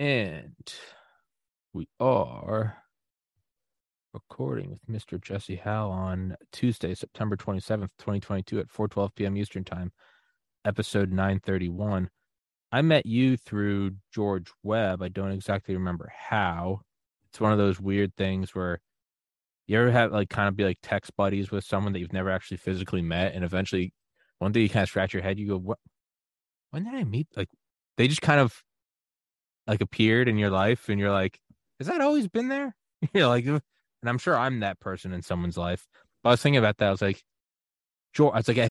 And we are recording with Mr. Jesse Hal on Tuesday, September 27th, 2022 at 4:12 p.m. Eastern Time, episode 931. I met you through George Webb. I don't exactly remember how. It's one of those weird things where you ever have like kind of be like text buddies with someone that you've never actually physically met and eventually one day you kind of scratch your head you go what when did I meet like they just kind of like appeared in your life and you're like has that always been there? You're like and i'm sure i'm that person in someone's life. But i was thinking about that. I was like sure i was like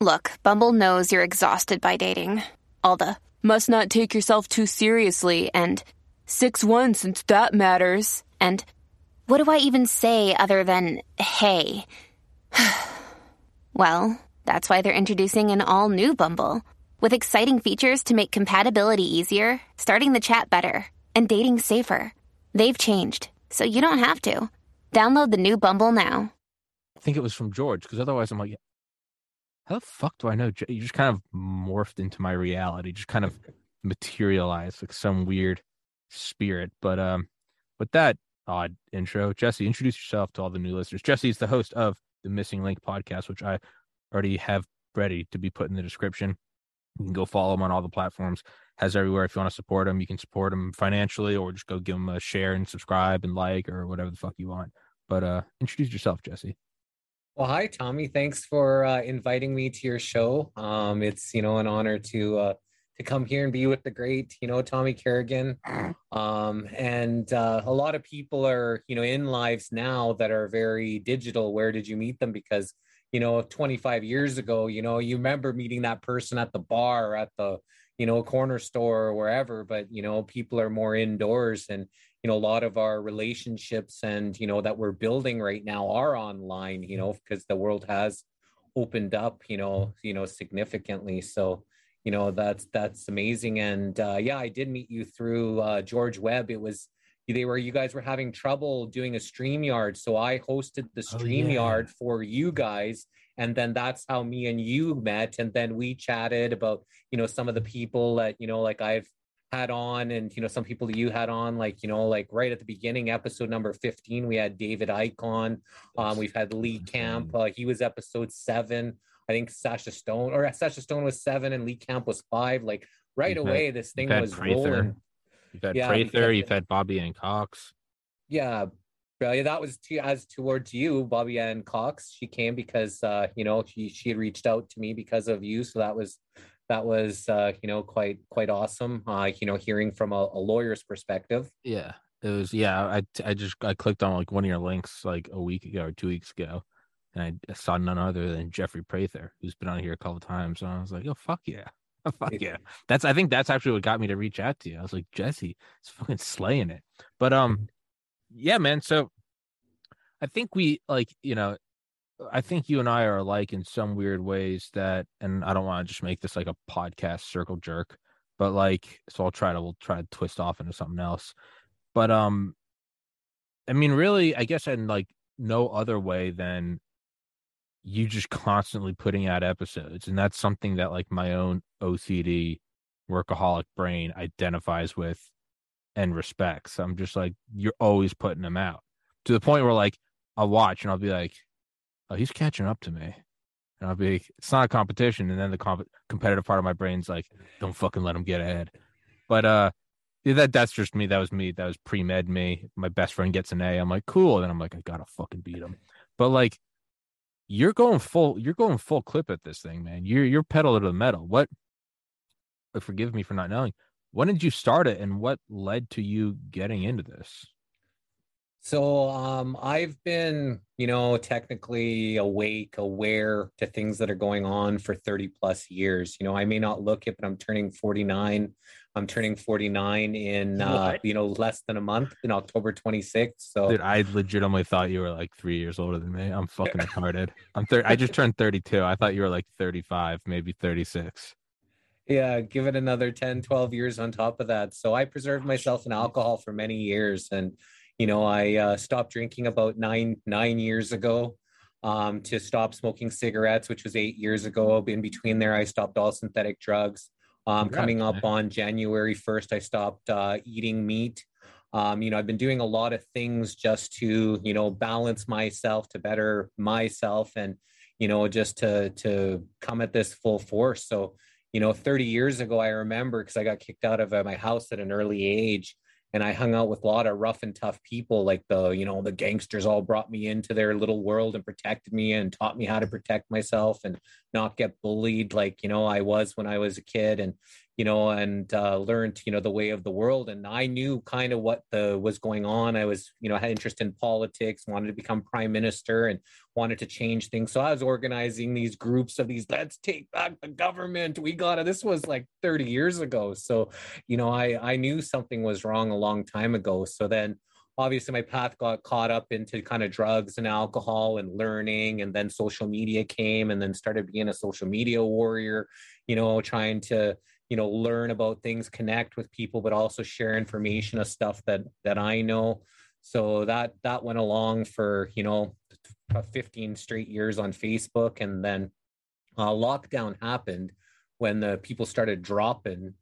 look bumble knows you're exhausted by dating. All the must not take yourself too seriously and six one since that matters and what do i even say other than hey? Well that's why they're introducing an all new bumble with exciting features to make compatibility easier, starting the chat better, and dating safer. They've changed, so you don't have to. Download the new Bumble now. I think it was from George, because otherwise I'm like, how the fuck do I know? You just kind of morphed into my reality, just kind of materialized like some weird spirit. But um, with that odd intro, Jesse, introduce yourself to all the new listeners. Jesse is the host of the Missing Link podcast, which I already have ready to be put in the description. You can go follow him on all the platforms. Has everywhere. If you want to support him, you can support him financially or just go give him a share and subscribe and like or whatever the fuck you want. But uh introduce yourself, Jesse. Well, hi Tommy. Thanks for uh, inviting me to your show. Um, it's you know an honor to uh, to come here and be with the great you know Tommy Kerrigan. Um, and uh, a lot of people are you know in lives now that are very digital. Where did you meet them? Because you know 25 years ago you know you remember meeting that person at the bar at the you know corner store or wherever but you know people are more indoors and you know a lot of our relationships and you know that we're building right now are online you know because the world has opened up you know you know significantly so you know that's that's amazing and uh, yeah i did meet you through uh, george webb it was they were you guys were having trouble doing a StreamYard. So I hosted the StreamYard oh, yeah. for you guys. And then that's how me and you met. And then we chatted about, you know, some of the people that, you know, like I've had on and, you know, some people that you had on, like, you know, like right at the beginning, episode number 15, we had David Icke. Um, we've had Lee Camp. Uh, he was episode seven. I think Sasha Stone or Sasha Stone was seven and Lee Camp was five. Like right away, this thing was rolling. You've had yeah, Prather, you've had Bobby Ann Cox. Yeah, yeah, that was to, as towards you, Bobby Ann Cox. She came because uh, you know she she had reached out to me because of you, so that was that was uh, you know quite quite awesome. Uh, you know, hearing from a, a lawyer's perspective. Yeah, it was. Yeah, I I just I clicked on like one of your links like a week ago or two weeks ago, and I saw none other than Jeffrey Prather, who's been on here a couple times, and I was like, oh fuck yeah. Fuck yeah. That's I think that's actually what got me to reach out to you. I was like, Jesse, it's fucking slaying it. But um yeah, man. So I think we like, you know, I think you and I are alike in some weird ways that and I don't want to just make this like a podcast circle jerk, but like so I'll try to we'll try to twist off into something else. But um I mean really I guess in like no other way than you just constantly putting out episodes and that's something that like my own ocd workaholic brain identifies with and respects. I'm just like you're always putting them out to the point where like i'll watch and i'll be like oh he's catching up to me. And i'll be like, it's not a competition. And then the comp- competitive part of my brain's like don't fucking let him get ahead. But uh that that's just me. That was me. That was pre-med me. My best friend gets an a. I'm like cool. And i'm like i gotta fucking beat him. But like you're going full you're going full clip at this thing man. You're you're pedal to the metal. What forgive me for not knowing when did you start it and what led to you getting into this so um, I've been, you know, technically awake, aware to things that are going on for 30 plus years. You know, I may not look it, but I'm turning 49. I'm turning 49 in uh, you know, less than a month in October 26th. So Dude, I legitimately thought you were like three years older than me. I'm fucking retarded. I'm 30 I just turned 32. I thought you were like 35, maybe 36 yeah give it another 10 12 years on top of that so i preserved myself in alcohol for many years and you know, I uh, stopped drinking about nine nine years ago um, to stop smoking cigarettes, which was eight years ago. In between there, I stopped all synthetic drugs. Um, Congrats, coming up man. on January 1st, I stopped uh, eating meat. Um, you know, I've been doing a lot of things just to, you know, balance myself to better myself and, you know, just to to come at this full force. So, you know, 30 years ago, I remember because I got kicked out of uh, my house at an early age and I hung out with a lot of rough and tough people, like the, you know, the gangsters all brought me into their little world and protected me and taught me how to protect myself and not get bullied like, you know, I was when I was a kid. And, you know, and uh, learned, you know, the way of the world. And I knew kind of what the was going on. I was, you know, had interest in politics, wanted to become prime minister, and wanted to change things. So I was organizing these groups of these. Let's take back the government. We got it. This was like 30 years ago. So, you know, I I knew something was wrong a long time ago. So then obviously my path got caught up into kind of drugs and alcohol and learning and then social media came and then started being a social media warrior you know trying to you know learn about things connect with people but also share information of stuff that that i know. So that that went along for you know 15 straight years on facebook. And then uh, lockdown happened when the people started dropping.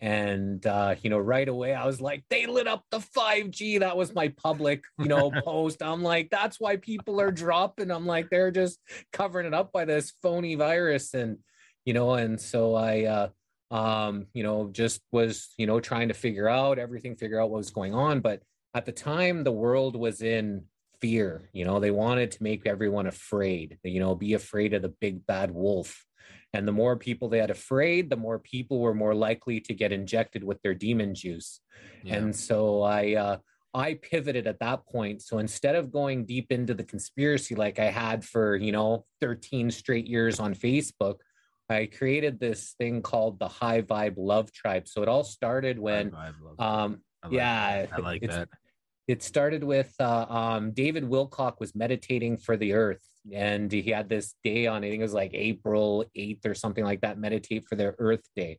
And uh, you know right away i was like they lit up the 5g that was my public you know post. I'm like that's why people are dropping. I'm like they're just covering it up by this phony virus. And you know and so i uh um you know just was you know trying to figure out everything figure out what was going on but at the time the world was in fear you know they wanted to make everyone afraid you know be afraid of the big bad wolf and the more people they had afraid the more people were more likely to get injected with their demon juice Yeah. and so i uh I pivoted at that point. So instead of going deep into the conspiracy like I had for, you know, 13 straight years on Facebook, I created this thing called the High Vibe Love Tribe. So it all started when, um, I like yeah, that. I like that. it started with uh, um, David Wilcock was meditating for the earth. And he had this day on, I think it was like April 8th or something like that, meditate for their Earth Day.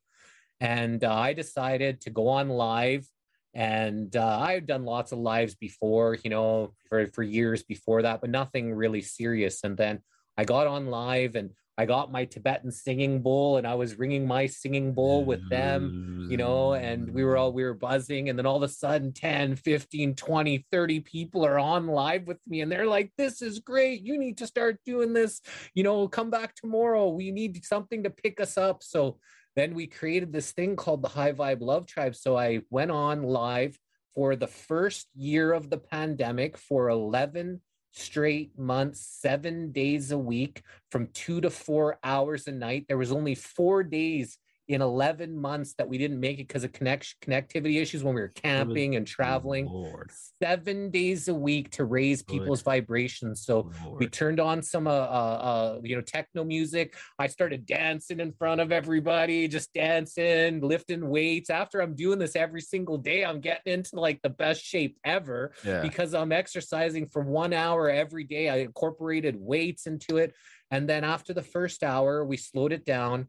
And uh, I decided to go on live. And uh, I've done lots of lives before, you know, for, for years before that, but nothing really serious. And then I got on live and I got my Tibetan singing bowl and I was ringing my singing bowl with them you know and we were all we were buzzing. And then all of a sudden 10 15 20 30 people are on live with me and they're like this is great. You need to start doing this. You know come back tomorrow. We need something to pick us up. So then we created this thing called the high vibe love tribe. So i went on live for the first year of the pandemic for 11 straight months, seven days a week, from two to four hours a night. There was only four days in 11 months that we didn't make it because of connection connectivity issues when we were camping and traveling. Lord, Seven days a week to raise people's vibrations. So we turned on some uh, uh uh you know techno music. I started dancing in front of everybody just dancing lifting weights. After i'm doing this every single day i'm getting into like the best shape ever yeah. because i'm exercising for one hour every day. I incorporated weights into it. And then after the first hour we slowed it down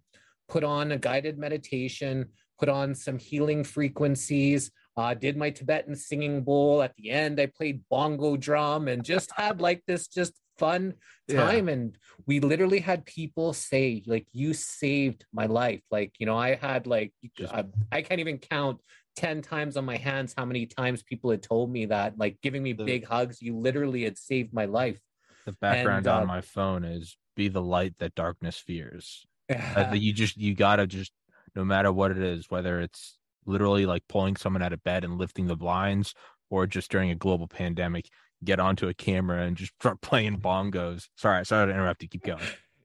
put on a guided meditation put on some healing frequencies uh, did my Tibetan singing bowl. At the end, I played bongo drum and just had like this just fun Yeah. time. And we literally had people say, like, you saved my life. Like, you know, I had like, Just- I, I can't even count 10 times on my hands how many times people had told me that, like, giving me The- big hugs. You literally had saved my life. The background and, uh, on my phone is "Be the light that darkness fears." Uh, you just you gotta just no matter what it is, whether it's literally like pulling someone out of bed and lifting the blinds, or just during a global pandemic, get onto a camera and just start playing bongos. Sorry, sorry to interrupt you. Keep going.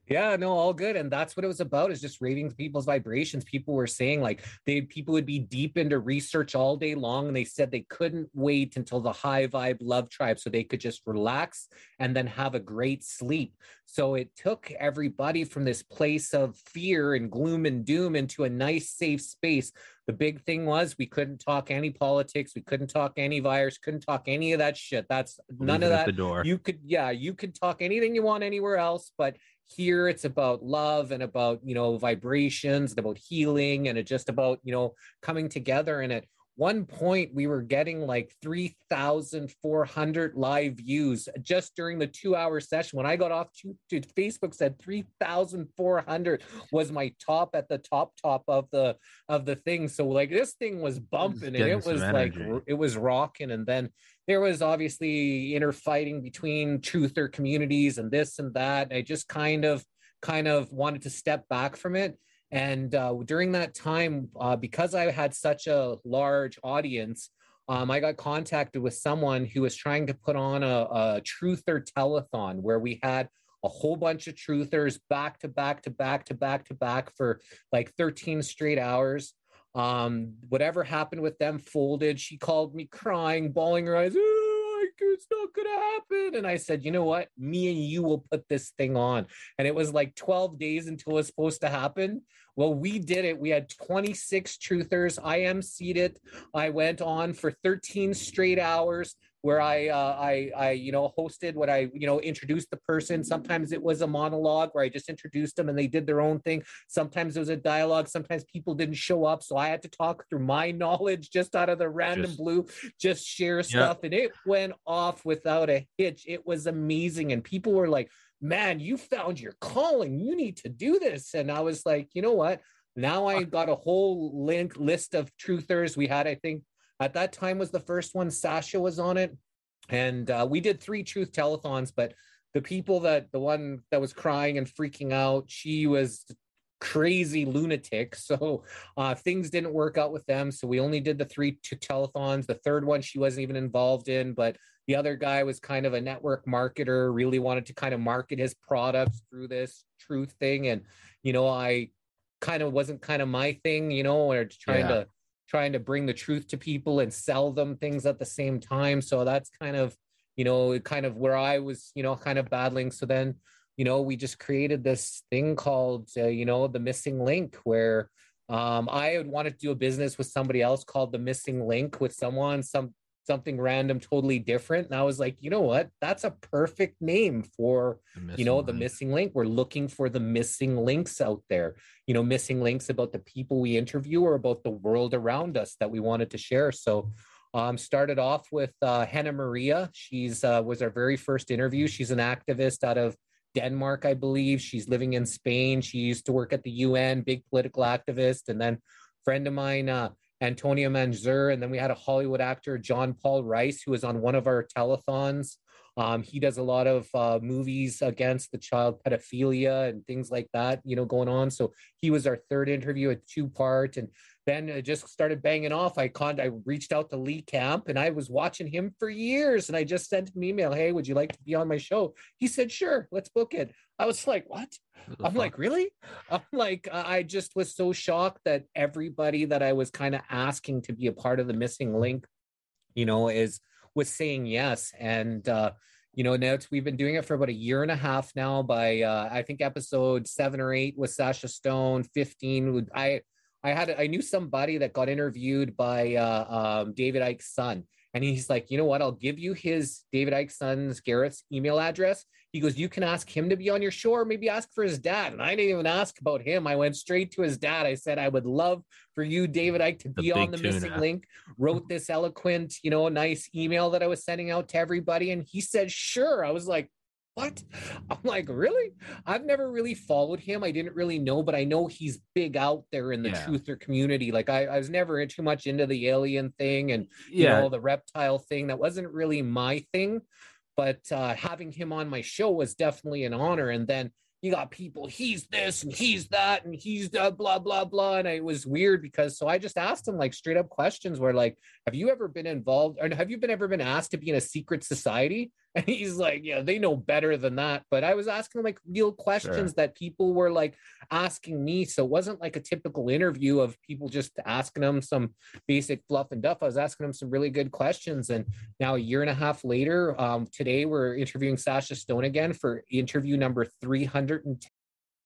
Yeah, no, all good. And that's what it was about is just rating people's vibrations. People were saying like they people would be deep into research all day long and they said they couldn't wait until the high vibe love tribe so they could just relax and then have a great sleep. So it took everybody from this place of fear and gloom and doom into a nice safe space. The big thing was we couldn't talk any politics, we couldn't talk any virus, couldn't talk any of that shit. That's none of that the door. you could yeah you could talk anything you want anywhere else but here it's about love and about you know vibrations and about healing and it just about you know coming together and it one point we were getting like 3,400 live views just during the two hour session. When I got off to, to Facebook said 3,400 was my top at the top, top of the, of the thing. So like this thing was bumping and it was like, it was rocking. And then there was obviously inner fighting between truther communities and this and that. I just kind of, kind of wanted to step back from it and uh, during that time, uh, because I had such a large audience, um, I got contacted with someone who was trying to put on a, a truther telethon where we had a whole bunch of truthers back to back to back to back to back for like 13 straight hours. Um, whatever happened with them folded. She called me crying, bawling her eyes. Ooh, it's not gonna happen. And I said, you know what? Me and you will put this thing on. And it was like 12 days until it was supposed to happen. Well, we did it. We had 26 truthers. I am seated. I went on for 13 straight hours where I, uh, I, I, you know, hosted what I, you know, introduced the person. Sometimes it was a monologue where I just introduced them and they did their own thing. Sometimes it was a dialogue. Sometimes people didn't show up, so I had to talk through my knowledge just out of the random just, blue, just share stuff, yeah. and it went off without a hitch. It was amazing, and people were like, "Man, you found your calling. You need to do this." And I was like, you know what? Now I got a whole link list of truthers. We had, I think, at that time was the first one. Sasha was on it, and uh, we did three truth telethons. But the people that the one that was crying and freaking out, she was crazy lunatic. So uh, things didn't work out with them. So we only did the three two telethons. The third one she wasn't even involved in, but the other guy was kind of a network marketer, really wanted to kind of market his products through this truth thing. And, you know, I kind of wasn't kind of my thing, you know, or trying yeah. to trying to bring the truth to people and sell them things at the same time. So that's kind of, you know, kind of where I was, you know, kind of battling. So then, you know, we just created this thing called, uh, you know, the missing link where um, I had wanted to do a business with somebody else called the missing link with someone, some something random, totally different. And I was like, you know what? That's a perfect name for, you know, link. the missing link. We're looking for the missing links out there, you know, missing links about the people we interview or about the world around us that we wanted to share. So, um, started off with uh, Hannah Maria. She's uh, was our very first interview. She's an activist out of Denmark, I believe. She's living in Spain. She used to work at the UN, big political activist, and then friend of mine, uh, Antonio Manzur, and then we had a Hollywood actor, John Paul Rice, who was on one of our telethons. Um, he does a lot of uh, movies against the child pedophilia and things like that, you know, going on. So he was our third interview, a two part, and then it just started banging off. I con I reached out to Lee Camp, and I was watching him for years, and I just sent him an email, "Hey, would you like to be on my show?" He said, "Sure, let's book it." I was like, "What?" I'm like, "Really?" I'm like, I just was so shocked that everybody that I was kind of asking to be a part of the missing link, you know, is was saying yes. And, uh, you know, now we've been doing it for about a year and a half now. By uh, I think episode seven or eight with Sasha Stone, fifteen. would I I had I knew somebody that got interviewed by uh, um, David Icke's son, and he's like, you know what? I'll give you his David Icke's son's Gareth's email address. He goes, you can ask him to be on your show, or maybe ask for his dad. And I didn't even ask about him. I went straight to his dad. I said, I would love for you, David Icke, to be on the tuna. missing link. Wrote this eloquent, you know, nice email that I was sending out to everybody, and he said, sure. I was like, what? I'm like, really? I've never really followed him. I didn't really know, but I know he's big out there in the yeah. truther community. Like I, I was never too much into the alien thing and you yeah. know the reptile thing. That wasn't really my thing. But uh, having him on my show was definitely an honor. And then you got people, he's this and he's that and he's the blah blah blah. And it was weird because so I just asked him like straight up questions where like, have you ever been involved or have you been ever been asked to be in a secret society? And he's like, yeah, they know better than that. But I was asking like real questions sure. that people were like asking me. So it wasn't like a typical interview of people just asking them some basic fluff and duff. I was asking them some really good questions. And now a year and a half later, um, today we're interviewing Sasha Stone again for interview number 310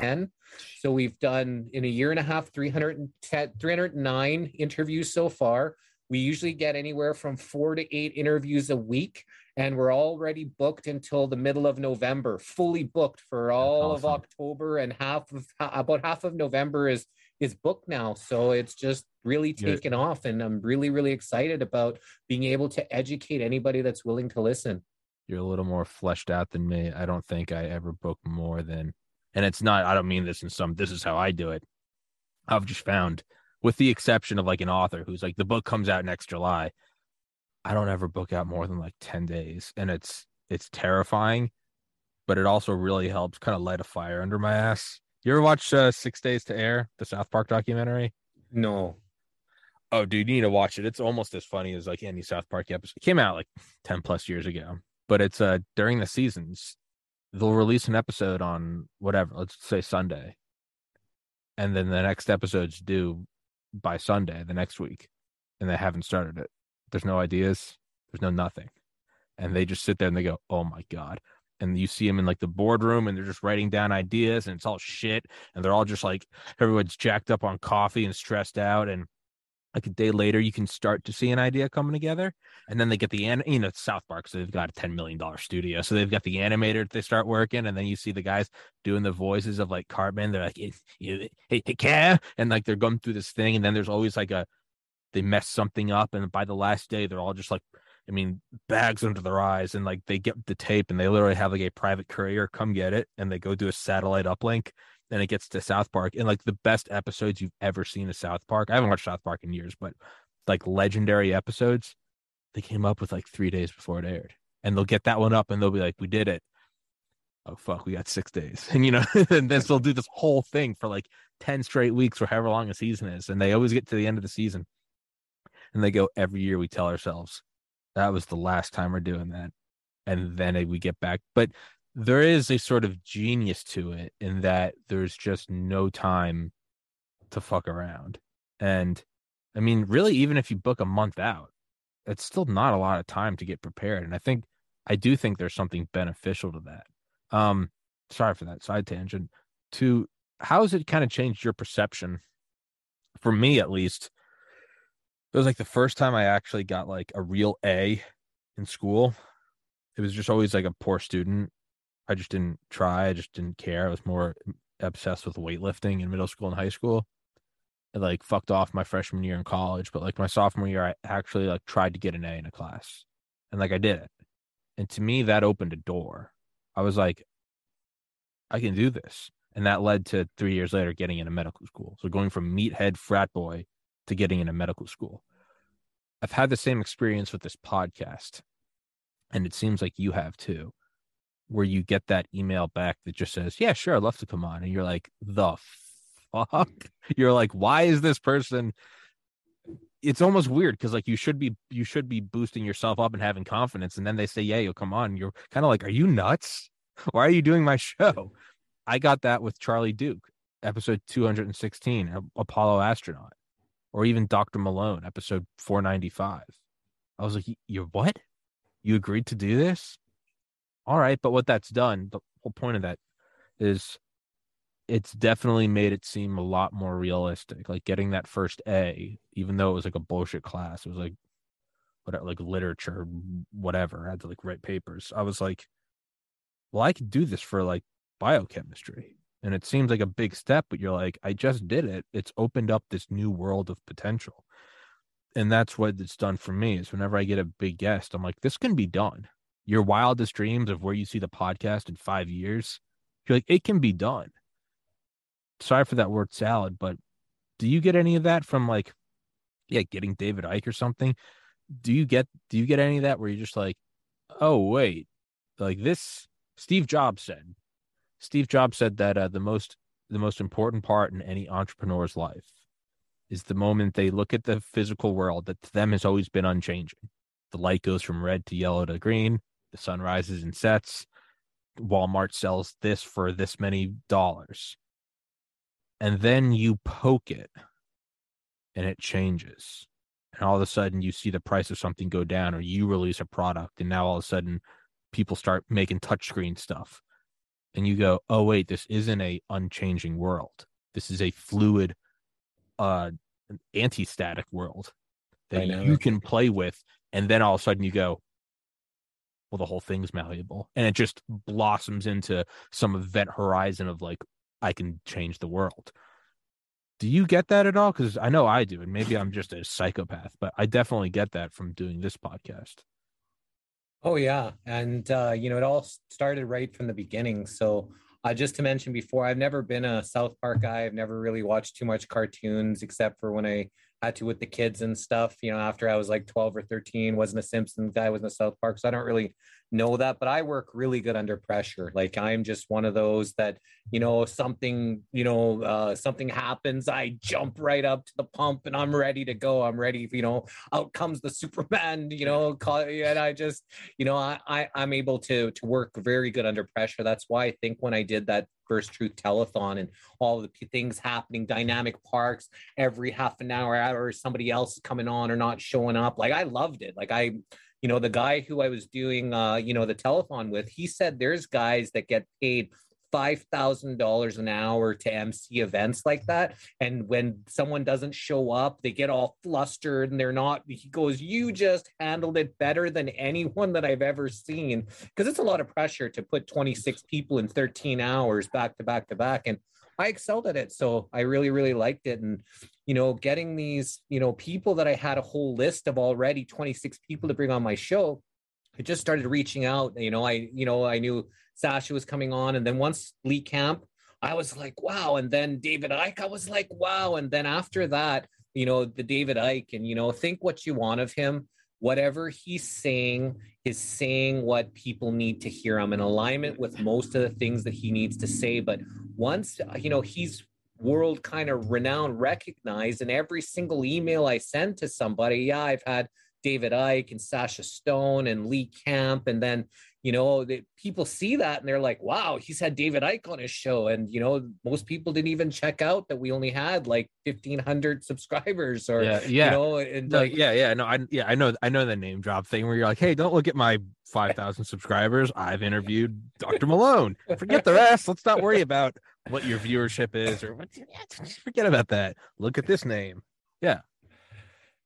10. So we've done in a year and a half 310, 309 interviews so far. We usually get anywhere from four to eight interviews a week, and we're already booked until the middle of November, fully booked for all awesome. of October, and half of about half of November is is booked now. So it's just really Yeah. taken off, and I'm really really excited about being able to educate anybody that's willing to listen. You're a little more fleshed out than me. I don't think I ever book more than, and it's not. I don't mean this in some. This is how I do it. I've just found, with the exception of like an author who's like the book comes out next July, I don't ever book out more than like ten days, and it's it's terrifying, but it also really helps kind of light a fire under my ass. You ever watch uh, Six Days to Air, the South Park documentary? No, Oh, dude, you need to watch it. It's almost as funny as like any South Park episode. It came out like 10 plus years ago, but it's uh during the seasons, they'll release an episode on whatever, let's say Sunday. And then the next episode's due by Sunday, the next week. And they haven't started it. There's no ideas, there's no nothing. And they just sit there and they go, Oh my God. And you see them in like the boardroom and they're just writing down ideas and it's all shit. And they're all just like, everyone's jacked up on coffee and stressed out. And like a day later you can start to see an idea coming together and then they get the you know it's south park so they've got a 10 million dollar studio so they've got the animator they start working and then you see the guys doing the voices of like cartman they're like hey, hey, hey, Cam," and like they're going through this thing and then there's always like a they mess something up and by the last day they're all just like i mean bags under their eyes and like they get the tape and they literally have like a private courier come get it and they go do a satellite uplink then it gets to South Park and like the best episodes you've ever seen of South Park. I haven't watched South Park in years, but like legendary episodes, they came up with like three days before it aired. And they'll get that one up and they'll be like, We did it. Oh fuck, we got six days. And you know, and then they'll do this whole thing for like 10 straight weeks or however long a season is. And they always get to the end of the season. And they go, Every year we tell ourselves that was the last time we're doing that. And then eh, we get back. But there is a sort of genius to it in that there's just no time to fuck around. And I mean, really, even if you book a month out, it's still not a lot of time to get prepared. And I think I do think there's something beneficial to that. Um, sorry for that side tangent. To how has it kind of changed your perception? For me, at least, it was like the first time I actually got like a real A in school. It was just always like a poor student I just didn't try. I just didn't care. I was more obsessed with weightlifting in middle school and high school. I like fucked off my freshman year in college, but like my sophomore year, I actually like tried to get an A in a class, and like I did it. And to me, that opened a door. I was like, I can do this, and that led to three years later getting into medical school. So going from meathead frat boy to getting into medical school. I've had the same experience with this podcast, and it seems like you have too where you get that email back that just says, "Yeah, sure, I'd love to come on," and you're like, "The fuck?" You're like, "Why is this person?" It's almost weird because like you should be you should be boosting yourself up and having confidence, and then they say, "Yeah, you'll come on." You're kind of like, "Are you nuts? Why are you doing my show?" I got that with Charlie Duke, episode 216, Apollo astronaut, or even Dr. Malone, episode 495. I was like, "You're what? You agreed to do this?" All right but what that's done the whole point of that is it's definitely made it seem a lot more realistic like getting that first a even though it was like a bullshit class it was like whatever like literature whatever i had to like write papers. I was like well i could do this for like biochemistry. And it seems like a big step but you're like i just did it. It's opened up this new world of potential. And that's what it's done for me is whenever i get a big guest i'm like this can be done your wildest dreams of where you see the podcast in five years, you're like, it can be done. Sorry for that word salad, but do you get any of that from like, yeah, getting David Icke or something? Do you get do you get any of that where you're just like, oh wait, like this Steve Jobs said. Steve Jobs said that uh, the most the most important part in any entrepreneur's life is the moment they look at the physical world that to them has always been unchanging. The light goes from red to yellow to green, the sun rises and sets. Walmart sells this for this many dollars. And then you poke it and it changes. And all of a sudden you see the price of something go down or you release a product and now all of a sudden people start making touchscreen stuff. And you go, "Oh wait, this isn't a unchanging world. This is a fluid uh anti-static world that you can play with and then all of a sudden you go well the whole thing's malleable and it just blossoms into some event horizon of like i can change the world do you get that at all because i know i do and maybe i'm just a psychopath but i definitely get that from doing this podcast oh yeah and uh you know it all started right from the beginning so uh, just to mention before, I've never been a South Park guy. I've never really watched too much cartoons except for when I to with the kids and stuff. You know, after I was like 12 or 13, wasn't a Simpsons guy, wasn't a South Park. So I don't really know that, but I work really good under pressure. Like I'm just one of those that, you know, something, you know, uh, something happens, I jump right up to the pump and I'm ready to go. I'm ready, you know, out comes the Superman, you know, call, and I just, you know, I, I I'm able to to work very good under pressure. That's why I think when I did that first truth telethon and all the things happening, dynamic parks every half an hour, or somebody else coming on or not showing up. Like I loved it. Like I you know the guy who i was doing uh you know the telethon with he said there's guys that get paid $5,000 an hour to MC events like that. And when someone doesn't show up, they get all flustered and they're not. He goes, You just handled it better than anyone that I've ever seen. Because it's a lot of pressure to put 26 people in 13 hours back to back to back. And I excelled at it. So I really, really liked it. And, you know, getting these, you know, people that I had a whole list of already 26 people to bring on my show, I just started reaching out. You know, I, you know, I knew Sasha was coming on. And then once Lee Camp, I was like, wow. And then David Icke, I was like, wow. And then after that, you know, the David Icke, and, you know, think what you want of him whatever he's saying is saying what people need to hear. I'm in alignment with most of the things that he needs to say. But once, you know, he's world kind of renowned, recognized, and every single email I send to somebody, yeah, I've had David Icke and Sasha Stone and Lee Camp, and then you know the, people see that and they're like wow he's had david icke on his show. And you know most people didn't even check out that we only had like 1500 subscribers or yeah yeah. you know and like yeah yeah no i yeah i know i know the name drop thing where you're like hey don't look at my 5000 subscribers. I've interviewed dr malone. Forget the rest let's not worry about what your viewership is or what forget about that look at this name yeah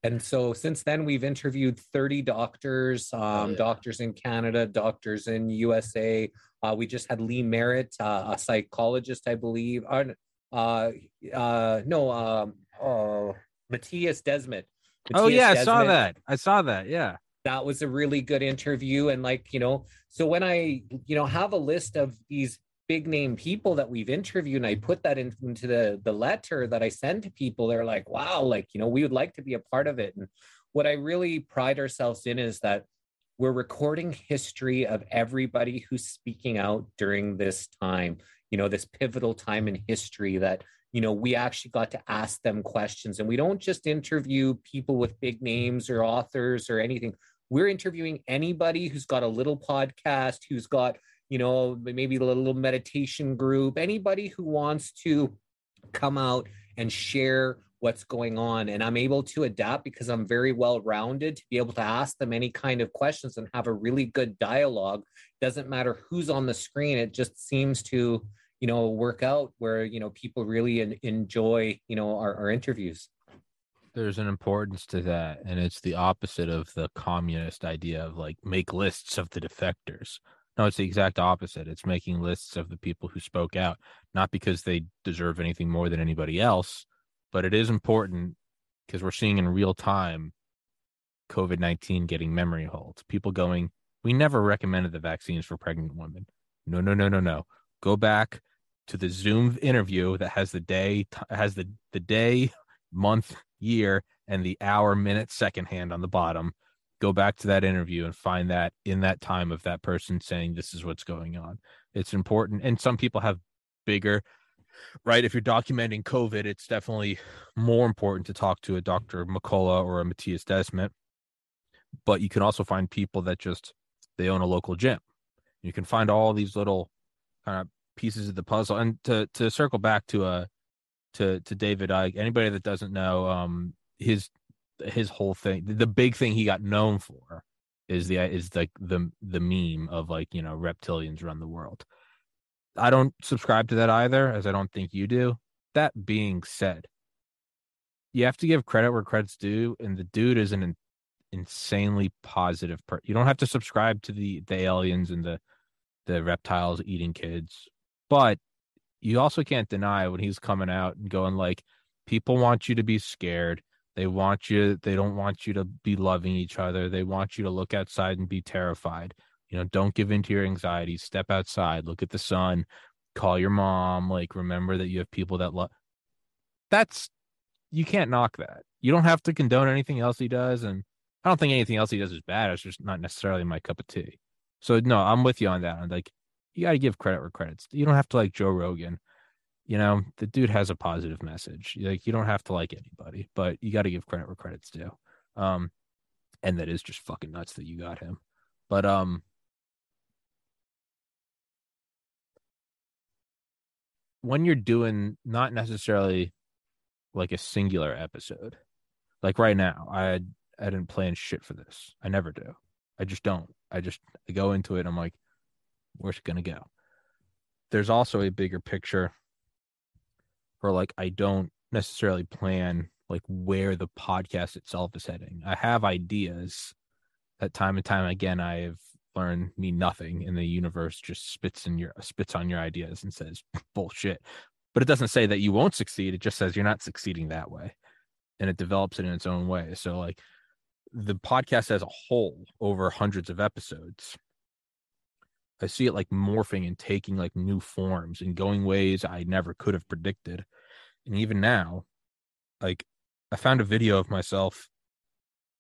and so since then, we've interviewed 30 doctors, um, oh, yeah. doctors in Canada, doctors in USA. Uh, we just had Lee Merritt, uh, a psychologist, I believe. Uh, uh, uh no, um, oh, Matthias Desmet. Matthias oh yeah, Desmet. I saw that. I saw that. Yeah, that was a really good interview. And like you know, so when I you know have a list of these big name people that we've interviewed and I put that in, into the the letter that I send to people they're like wow like you know we would like to be a part of it. And what I really pride ourselves in is that we're recording history of everybody who's speaking out during this time you know this pivotal time in history that you know we actually got to ask them questions. And we don't just interview people with big names or authors or anything. We're interviewing anybody who's got a little podcast who's got you know, maybe a little meditation group, anybody who wants to come out and share what's going on. And I'm able to adapt because I'm very well rounded to be able to ask them any kind of questions and have a really good dialogue. Doesn't matter who's on the screen, it just seems to, you know, work out where, you know, people really enjoy, you know, our, our interviews there's an importance to that and it's the opposite of the communist idea of like make lists of the defectors no, it's the exact opposite. It's making lists of the people who spoke out, not because they deserve anything more than anybody else, but it is important because we're seeing in real time COVID 19 getting memory holds. People going, we never recommended the vaccines for pregnant women. No, no, no, no, no. Go back to the Zoom interview that has the day, has the, the day, month, year, and the hour, minute, second hand on the bottom go back to that interview and find that in that time of that person saying this is what's going on it's important and some people have bigger right? If you're documenting COVID, it's definitely more important to talk to a Dr. McCullough or a Matthias Desmet. But you can also find people that just they own a local gym. You can find all these little kind of pieces of the puzzle. And to to circle back to a uh, to to David Icke, anybody that doesn't know, um, his his whole thing, the big thing he got known for is the is like the the meme of like you know reptilians run the world. I don't subscribe to that either, as I don't think you do. That being said, you have to give credit where credit's due, and the dude is an in, insanely positive. You don't have to subscribe to the the aliens and the the reptiles eating kids, but you also can't deny when he's coming out and going like, people want you to be scared. They want you. They don't want you to be loving each other. They want you to look outside and be terrified. You know, don't give in to your anxiety. Step outside, look at the sun, call your mom. Like, remember that you have people that love. That's you can't knock that. You don't have to condone anything else he does, and I don't think anything else he does is bad. It's just not necessarily my cup of tea. So no, I'm with you on that. I'm like, you got to give credit where credit's. You don't have to like Joe Rogan. You know, the dude has a positive message. Like, you don't have to like anybody, but you got to give credit where credit's due. Um, and that is just fucking nuts that you got him. But um, when you're doing not necessarily like a singular episode, like right now, I I didn't plan shit for this. I never do. I just don't. I just I go into it. I'm like, where's it gonna go? There's also a bigger picture, or like I don't necessarily plan like where the podcast itself is heading. I have ideas that time and time again I've learned mean nothing and the universe just spits in your spits on your ideas and says bullshit. But it doesn't say that you won't succeed it just says you're not succeeding that way. And it develops it in its own way. So like the podcast as a whole over hundreds of episodes i see it like morphing and taking like new forms and going ways i never could have predicted and even now like i found a video of myself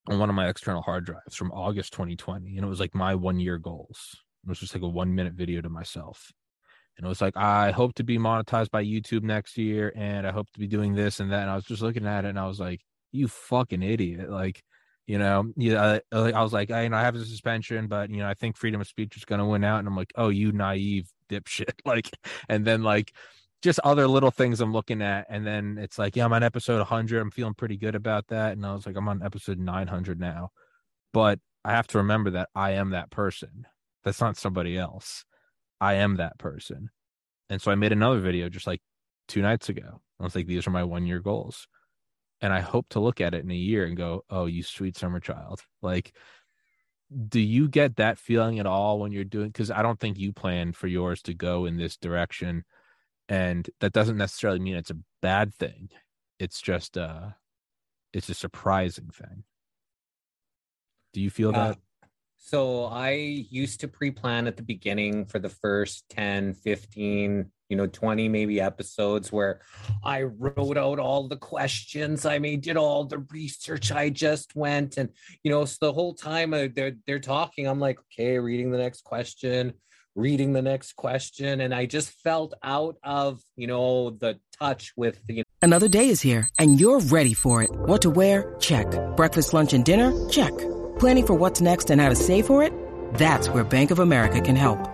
on one of my external hard drives from August 2020. And it was like my one year goals. It was just like a one minute video to myself. And it was like, I hope to be monetized by YouTube next year. And I hope to be doing this and that. And I was just looking at it and I was like, you fucking idiot. Like, you know, yeah, I, was like, I, you know, I have a suspension, but you know, I think freedom of speech is going to win out. And I'm like, oh, you naive dipshit. Like, and then like, just other little things I'm looking at. And then it's like, yeah, I'm on episode 100. I'm feeling pretty good about that. And I was like, I'm on episode 900 now. But I have to remember that I am that person. That's not somebody else. I am that person. And so I made another video just like two nights ago. I was like, these are my one year goals. And I hope to look at it in a year and go, oh, you sweet summer child. Like, do you get that feeling at all when you're doing? Because I don't think you plan for yours to go in this direction and that doesn't necessarily mean it's a bad thing it's just uh it's a surprising thing do you feel uh, that so i used to pre-plan at the beginning for the first 10 15 you know 20 maybe episodes where i wrote out all the questions. I mean did all the research i just went and you know so the whole time uh, they're they're talking i'm like okay reading the next question reading the next question. And i just felt out of you know the touch with the another day is here and you're ready for it. What to wear? Check. Breakfast lunch and dinner? Check. Planning for what's next and how to save for it? That's where bank of america can help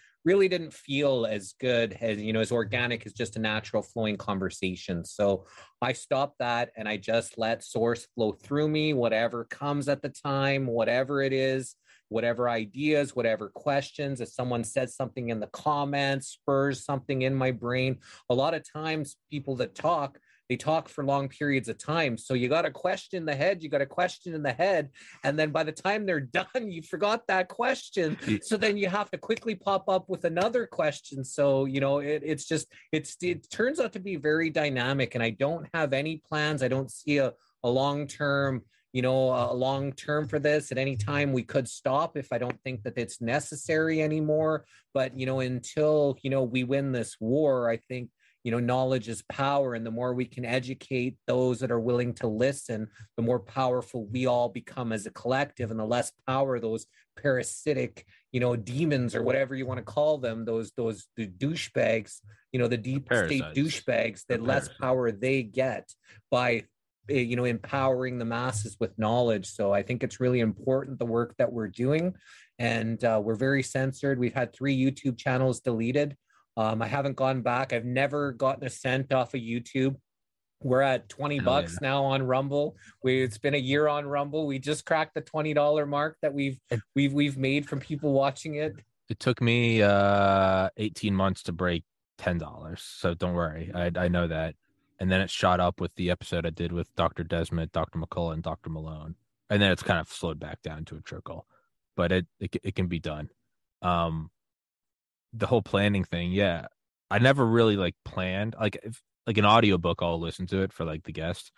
really didn't feel as good as, you know, as organic as just a natural flowing conversation. So I stopped that and I just let source flow through me, whatever comes at the time, whatever it is whatever ideas, whatever questions. If someone says something in the comments, spurs something in my brain. A lot of times, people that talk, they talk for long periods of time. So you got a question in the head, you got a question in the head, and then by the time they're done, you forgot that question. So then you have to quickly pop up with another question. So you know, it, it's just it's it turns out to be very dynamic, and I don't have any plans. I don't see a, a long term you know, a long term for this. At any time, we could stop if I don't think that it's necessary anymore. But, you know, until, you know, we win this war, I think, you know, knowledge is power. And the more we can educate those that are willing to listen, the more powerful we all become as a collective and the less power those parasitic, you know, demons or whatever you want to call them, those, those the douchebags, you know, the deep state douchebags, that less power they get by Eh, you know empowering the masses with knowledge. So i think it's really important the work that we're doing and uh, we're very censored. We've had three youtube channels deleted um, i haven't gone back i've never gotten a cent off of youtube we're at 20 bucks yeah. now on rumble we it's been a year on rumble we just cracked the 20 dollar mark that we've we've we've made from people watching it it took me uh 18 months to break ten dollars so don't worry i i know that and then it shot up with the episode I did with Dr. Desmond, Dr. McCullough, and Dr. Malone, and then it's kind of slowed back down to a trickle, but it it, it can be done. Um, the whole planning thing, yeah, I never really like planned like if, like an audiobook. I'll listen to it for like the guest,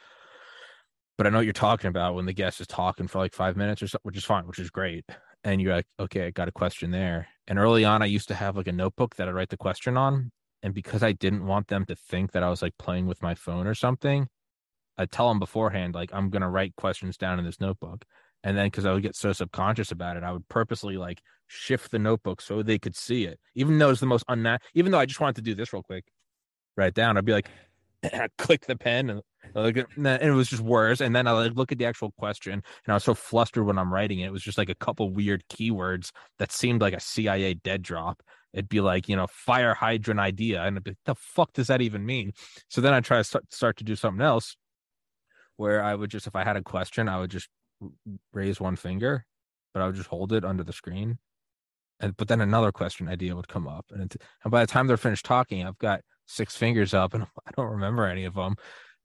but I know what you're talking about when the guest is talking for like five minutes or so, which is fine, which is great. And you're like, okay, I got a question there. And early on, I used to have like a notebook that I'd write the question on, and because I didn't want them to think that I was like playing with my phone or something, I tell them beforehand like I'm gonna write questions down in this notebook, and then because I would get so subconscious about it, I would purposely like shift the notebook so they could see it, even though it's the most unnatural. Even though I just wanted to do this real quick, write down. I'd be like, click the pen and like, and it was just worse. And then I like look at the actual question, and I was so flustered when I'm writing it. It was just like a couple weird keywords that seemed like a CIA dead drop, it'd be like you know fire hydrant idea and be, the fuck does that even mean so then i try to start, start to do something else where i would just if i had a question i would just raise one finger but i would just hold it under the screen and but then another question idea would come up and, and by the time they're finished talking i've got six fingers up and i don't remember any of them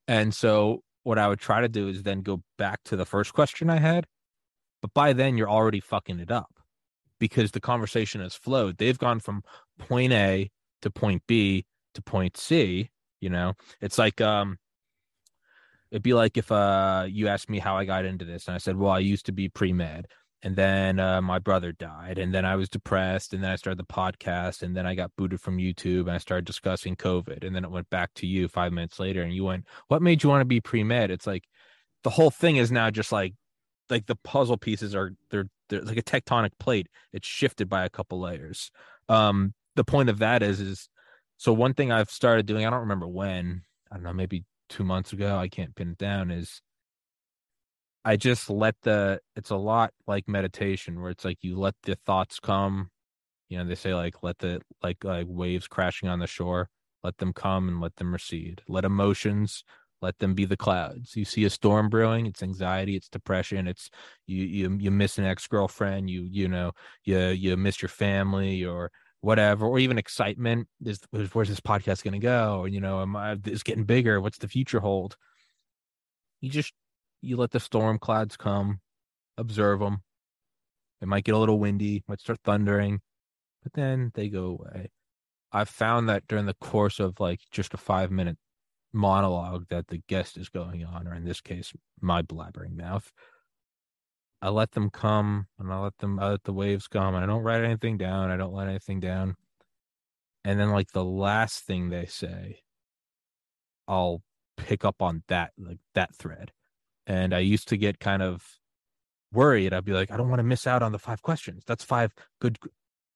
and so what i would try to do is then go back to the first question i had but by then you're already fucking it up because the conversation has flowed. They've gone from point A to point B to point C. You know, it's like um, it'd be like if uh you asked me how I got into this, and I said, well, I used to be pre med, and then uh, my brother died, and then I was depressed, and then I started the podcast, and then I got booted from YouTube, and I started discussing COVID, and then it went back to you five minutes later, and you went, what made you want to be pre med? It's like the whole thing is now just like like the puzzle pieces are they're they're like a tectonic plate. It's shifted by a couple layers. Um, the point of that is is so one thing I've started doing. I don't remember when. I don't know, maybe two months ago. I can't pin it down. Is I just let the. It's a lot like meditation, where it's like you let the thoughts come. You know, they say like let the like like waves crashing on the shore. Let them come and let them recede. Let emotions let them be the clouds you see a storm brewing it's anxiety it's depression it's you you you miss an ex-girlfriend you you know you you miss your family or whatever or even excitement is where's this podcast going to go you know am i is getting bigger? What's the future hold? You just you let the storm clouds come observe them it might get a little windy might start thundering but then they go away. I've found that during the course of like just a five minute monologue that the guest is going on, or in this case, my blabbering mouth. I let them come and I let them I let the waves come and I don't write anything down. I don't let anything down. And then like the last thing they say, I'll pick up on that like that thread. And I used to get kind of worried. I'd be like, I don't want to miss out on the five questions. That's five good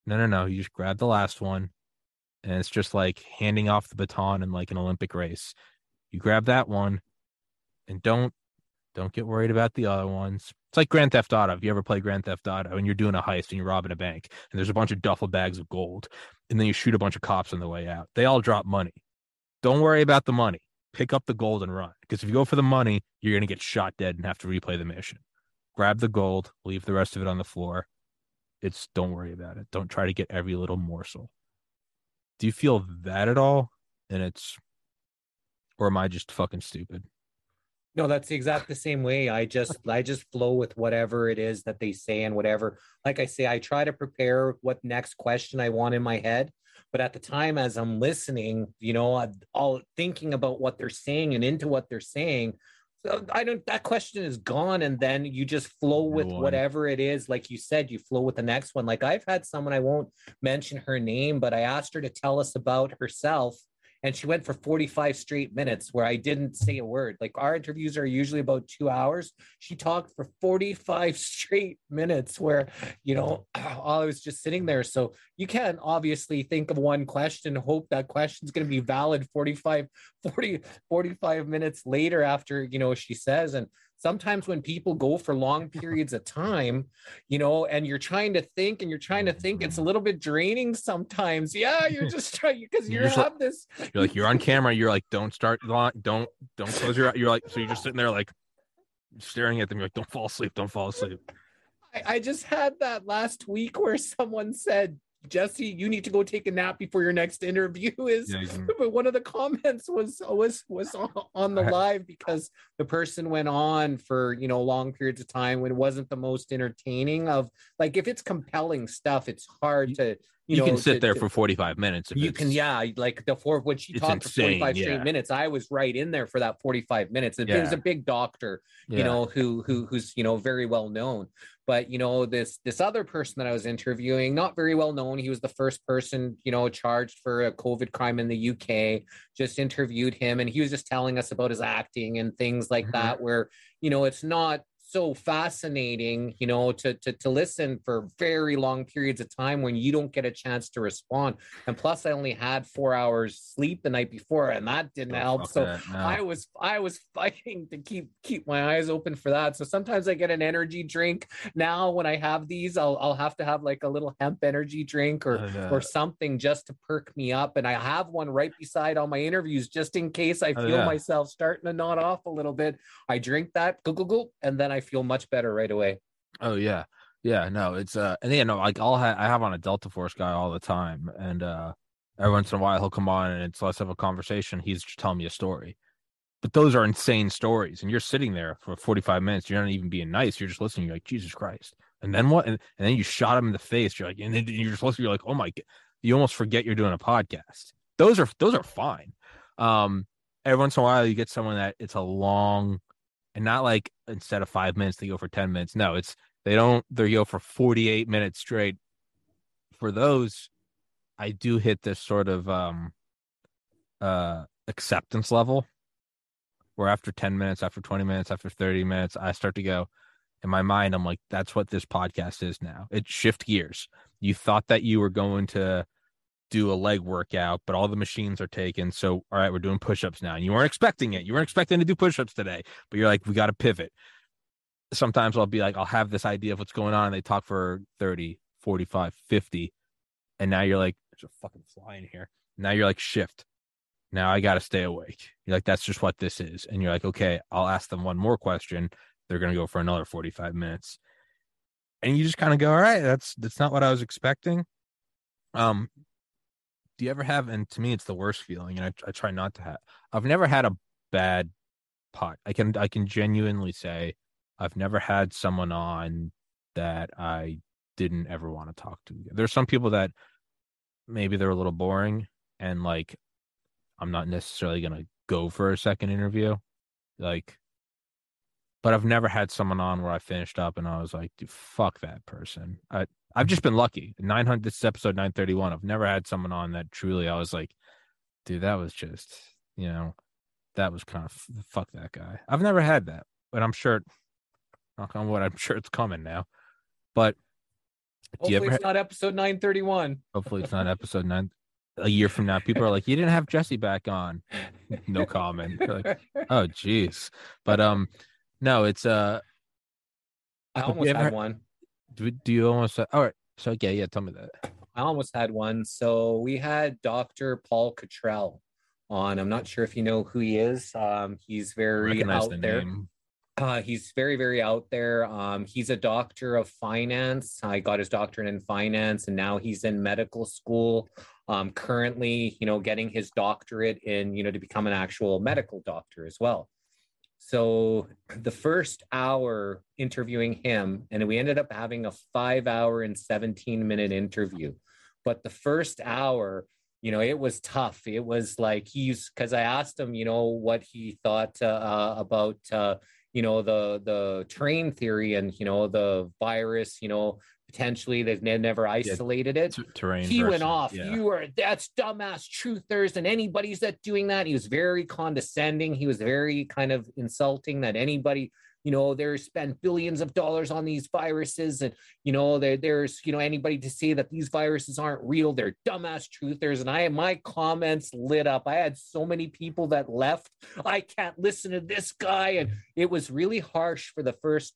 no no no. You just grab the last one and it's just like handing off the baton in like an Olympic race. You grab that one, and don't don't get worried about the other ones. It's like Grand Theft Auto. If you ever play Grand Theft Auto and you're doing a heist and you're robbing a bank, and there's a bunch of duffel bags of gold, and then you shoot a bunch of cops on the way out, they all drop money. Don't worry about the money. Pick up the gold and run. Because if you go for the money, you're going to get shot dead and have to replay the mission. Grab the gold, leave the rest of it on the floor. It's don't worry about it. Don't try to get every little morsel do you feel that at all? And it's, or am I just fucking stupid? No, that's the exact the same way. I just I just flow with whatever it is that they say and whatever. Like I say, I try to prepare what next question I want in my head. But at the time, as I'm listening, you know, i all thinking about what they're saying and into what they're saying, So I don't. That question is gone, and then you just flow with whatever it is. Like you said, you flow with the next one. Like I've had someone. I won't mention her name, but I asked her to tell us about herself, and she went for 45 straight minutes where I didn't say a word. Like our interviews are usually about two hours. She talked for 45 straight minutes where, you know, I was just sitting there. So you can't obviously think of one question, hope that question's going to be valid 45, 40, 45 minutes later after, you know, she says. And sometimes when people go for long periods of time, you know, and you're trying to think and you're trying to think, it's a mm-hmm. little bit draining sometimes. Yeah, you're just trying because you have this You're like you're on camera. You're like, don't start, don't don't close your. Eyes. You're like, so you're just sitting there like staring at them. You're like, don't fall asleep, don't fall asleep. I, I just had that last week where someone said, Jesse, you need to go take a nap before your next interview is. Yeah, can- But one of the comments was was was on, on the live because the person went on for you know long periods of time when it wasn't the most entertaining of like if it's compelling stuff, it's hard to You, you, know can sit to- there for 45 minutes. you can yeah like the four when she talked for 45 yeah. straight minutes i was right in there for that 45 minutes and it was a big doctor you know who who who's you know very well known but you know this this other person that i was interviewing not very well known he was the first person you know charged for a covid crime in the uk just interviewed him and he was just telling us about his acting and things like Mhm. that where you know it's not so fascinating you know to, to to listen for very long periods of time when you don't get a chance to respond and plus i only had four hours sleep the night before and that didn't Oh, help so that, no. I was I was fighting to keep keep my eyes open for that. So sometimes I get an energy drink. Now when I have these, I'll I'll have to have like a little hemp energy drink or or something just to perk me up. And I have one right beside all my interviews just in case I Oh, feel yeah. myself starting to nod off a little bit. I drink that, go go go, and then I feel much better right away. Oh yeah, yeah. No, it's uh, and yeah, no, like I'll have I have on a Delta Force guy all the time, and uh, every once in a while he'll come on and it's let's have a conversation. He's just telling me a story, but those are insane stories, and you're sitting there for 45 minutes. You're not even being nice. You're just listening. You're like Jesus Christ, and then what? And, and then you shot him in the face. You're like, and then you're just listening. You're like, oh my, God. you almost forget you're doing a podcast. Those are those are fine. Um, every once in a while you get someone that it's a long and not like instead of five minutes they go for 10 minutes. No it's they don't they go for 48 minutes straight. For those i do hit this sort of um uh acceptance level where after 10 minutes after 20 minutes after 30 minutes i start to go in my mind i'm like that's what this podcast is now. It shift gears. You thought that you were going to do a leg workout, but all the machines are taken. So, all right, we're doing push ups now. And you weren't expecting it. You weren't expecting to do push ups today, but you're like, we got to pivot. Sometimes I'll be like, I'll have this idea of what's going on. And they talk for 30, 45, 50. And now you're like, there's a fucking fly in here. Now you're like, shift. Now I got to stay awake. You're like, that's just what this is. And you're like, okay, I'll ask them one more question. They're going to go for another 45 minutes. And you just kind of go, all right, that's, that's not what I was expecting. Um, do you ever have and to me it's the worst feeling and I, I try not to have i've never had a bad pot i can i can genuinely say i've never had someone on that i didn't ever want to talk to there's some people that maybe they're a little boring and like i'm not necessarily to go for a second interview like but i've never had someone on where i finished up and i was like fuck that person. I I've just been lucky. 900, this is episode 931. I've never had someone on that truly I was like, dude, that was just, you know, that was kind of fuck that guy. I've never had that, but I'm sure, knock on wood, I'm sure it's coming now. But do you Hopefully, ever, it's not episode 931. hopefully it's not episode nine, a year from now, people are like, you didn't have Jesse back on. No comment. Like, oh, jeez. But, um, no, it's, uh, I almost had one. Do, do you almost, all right. So, yeah, yeah, tell me that. I almost had one. So we had Dr. Paul Cottrell on. I'm not sure if you know who he is. Um, he's very out the there. name. Uh, he's very, very out there. Um, he's a doctor of finance. I got his doctorate in finance, and now he's in medical school. Um, currently, you know, getting his doctorate in, you know, to become an actual medical doctor as well. So the first hour interviewing him, and we ended up having a five hour and 17 minute interview. But the first hour you know, it was tough. It was like he's because I asked him, you know, what he thought uh, uh, about, uh, you know, the the terrain theory and you know the virus, you know, potentially they've never isolated it. T- terrain. He versus- went off. yeah. You are that's dumbass truthers, and anybody's that doing that. He was very condescending. He was very kind of insulting that anybody, you know, they spent billions of dollars on these viruses, and you know, there, there's you know anybody to say that these viruses aren't real. They're dumbass truthers, and I my comments lit up. I had so many people that left. I can't listen to this guy, and it was really harsh for the first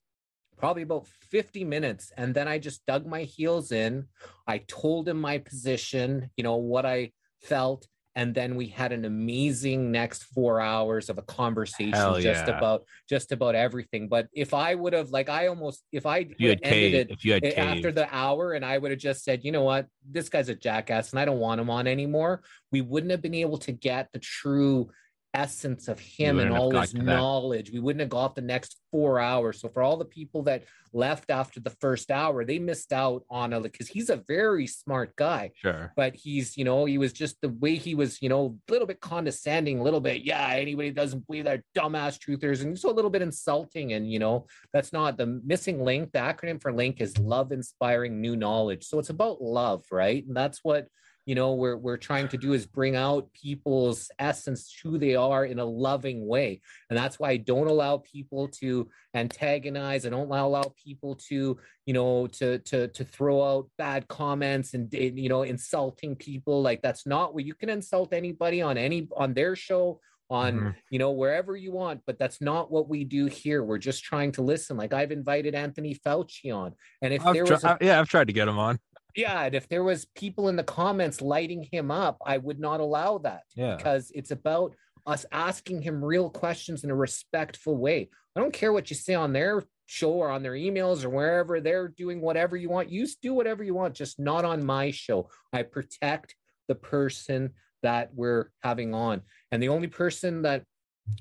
probably about 50 minutes and then i just dug my heels in. I told him my position you know what i felt and then we had an amazing next four hours of a conversation Hell just yeah. about just about everything. But if i would have like i almost if i If you had ended caved, it if you had a- after the hour and I would have just said, you know what, this guy's a jackass and I don't want him on anymore, we wouldn't have been able to get the true essence of him and all his knowledge. We wouldn't have got the next four hours. So for all the people that left after the first hour, they missed out on a because he's a very smart guy sure. but he's you know he was just the way he was you know a little bit condescending a little bit yeah anybody doesn't believe that dumbass truthers and so a little bit insulting and you know that's not the missing link the acronym for link is love inspiring new knowledge so it's about love right and that's what you know we're we're trying to do is bring out people's essence who they are in a loving way. And that's why i don't allow people to antagonize. I don't allow people to you know to to to throw out bad comments and you know insulting people. Like that's not what you can insult anybody on any on their show on Mhm. you know wherever you want but that's not what we do here. We're just trying to listen. Like i've invited anthony fauci on and if I've there tri- was yeah, I've tried to get him on. Yeah and if there was people in the comments lighting him up i would not allow that Yeah. because it's about us asking him real questions in a respectful way. I don't care what you say on their show or on their emails or wherever they're doing whatever you want. You do whatever you want just not on my show. I protect the person that we're having on. And the only person that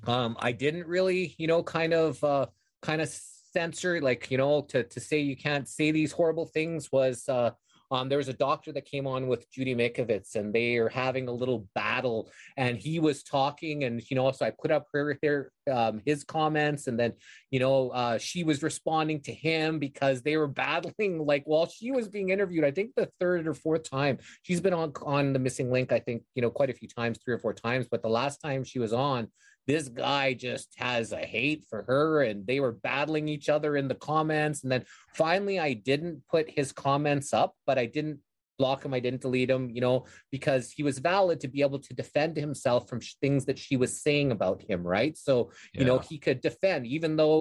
um i didn't really you know kind of uh kind of censor like you know to to say you can't say these horrible things was uh um, there was a doctor that came on with Judy Mikovits, and they are having a little battle. And he was talking, and you know, so I put up her, her um, his comments, and then you know, uh, she was responding to him because they were battling. Like while she was being interviewed, I think the third or fourth time she's been on on the missing link. I think you know quite a few times, three or four times. But the last time she was on, this guy just has a hate for her and they were battling each other in the comments and then finally i didn't put his comments up but i didn't block him i didn't delete him you know because he was valid to be able to defend himself from sh- things that she was saying about him right so you know he could defend even though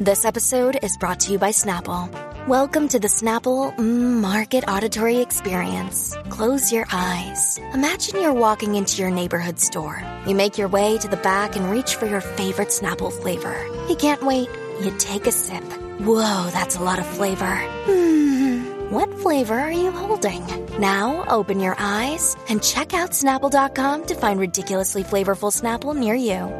This episode is brought to you by Snapple. Welcome to the Snapple mm, Market Auditory Experience. Close your eyes. Imagine you're walking into your neighborhood store. You make your way to the back and reach for your favorite Snapple flavor. You can't wait. You take a sip. Whoa, that's a lot of flavor. Hmm. What flavor are you holding? Now open your eyes and check out Snapple.com to find ridiculously flavorful Snapple near you.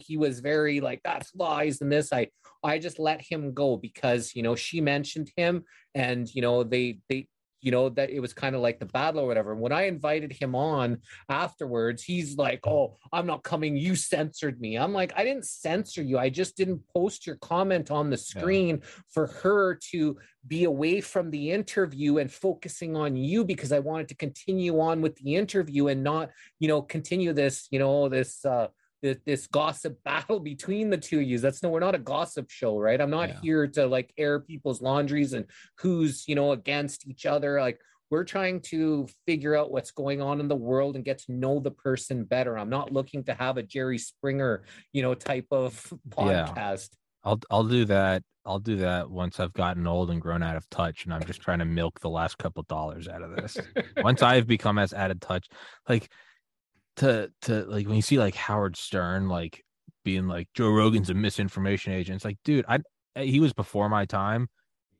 he was very like that's lies and this i i just let him go because you know she mentioned him and you know they they you know that it was kind of like the battle or whatever. When i invited him on afterwards he's like oh i'm not coming. You censored me. I'm like i didn't censor you. I just didn't post your comment on the screen for her to be away from the interview and focusing on you because i wanted to continue on with the interview and not you know continue this you know this uh this, this gossip battle between the two of you. That's no, we're not a gossip show, right? I'm not Yeah. here to like air people's laundries and who's, you know, against each other. Like we're trying to figure out what's going on in the world and get to know the person better. I'm not looking to have a Jerry Springer, you know, type of podcast. Yeah. podcast. I'll I'll do that. I'll do that once I've gotten old and grown out of touch, and I'm just trying to milk the last couple dollars out of this. once I've become as out of touch, like to to like when you see like Howard Stern like being like Joe Rogan's a misinformation agent. It's like, dude, I he was before my time,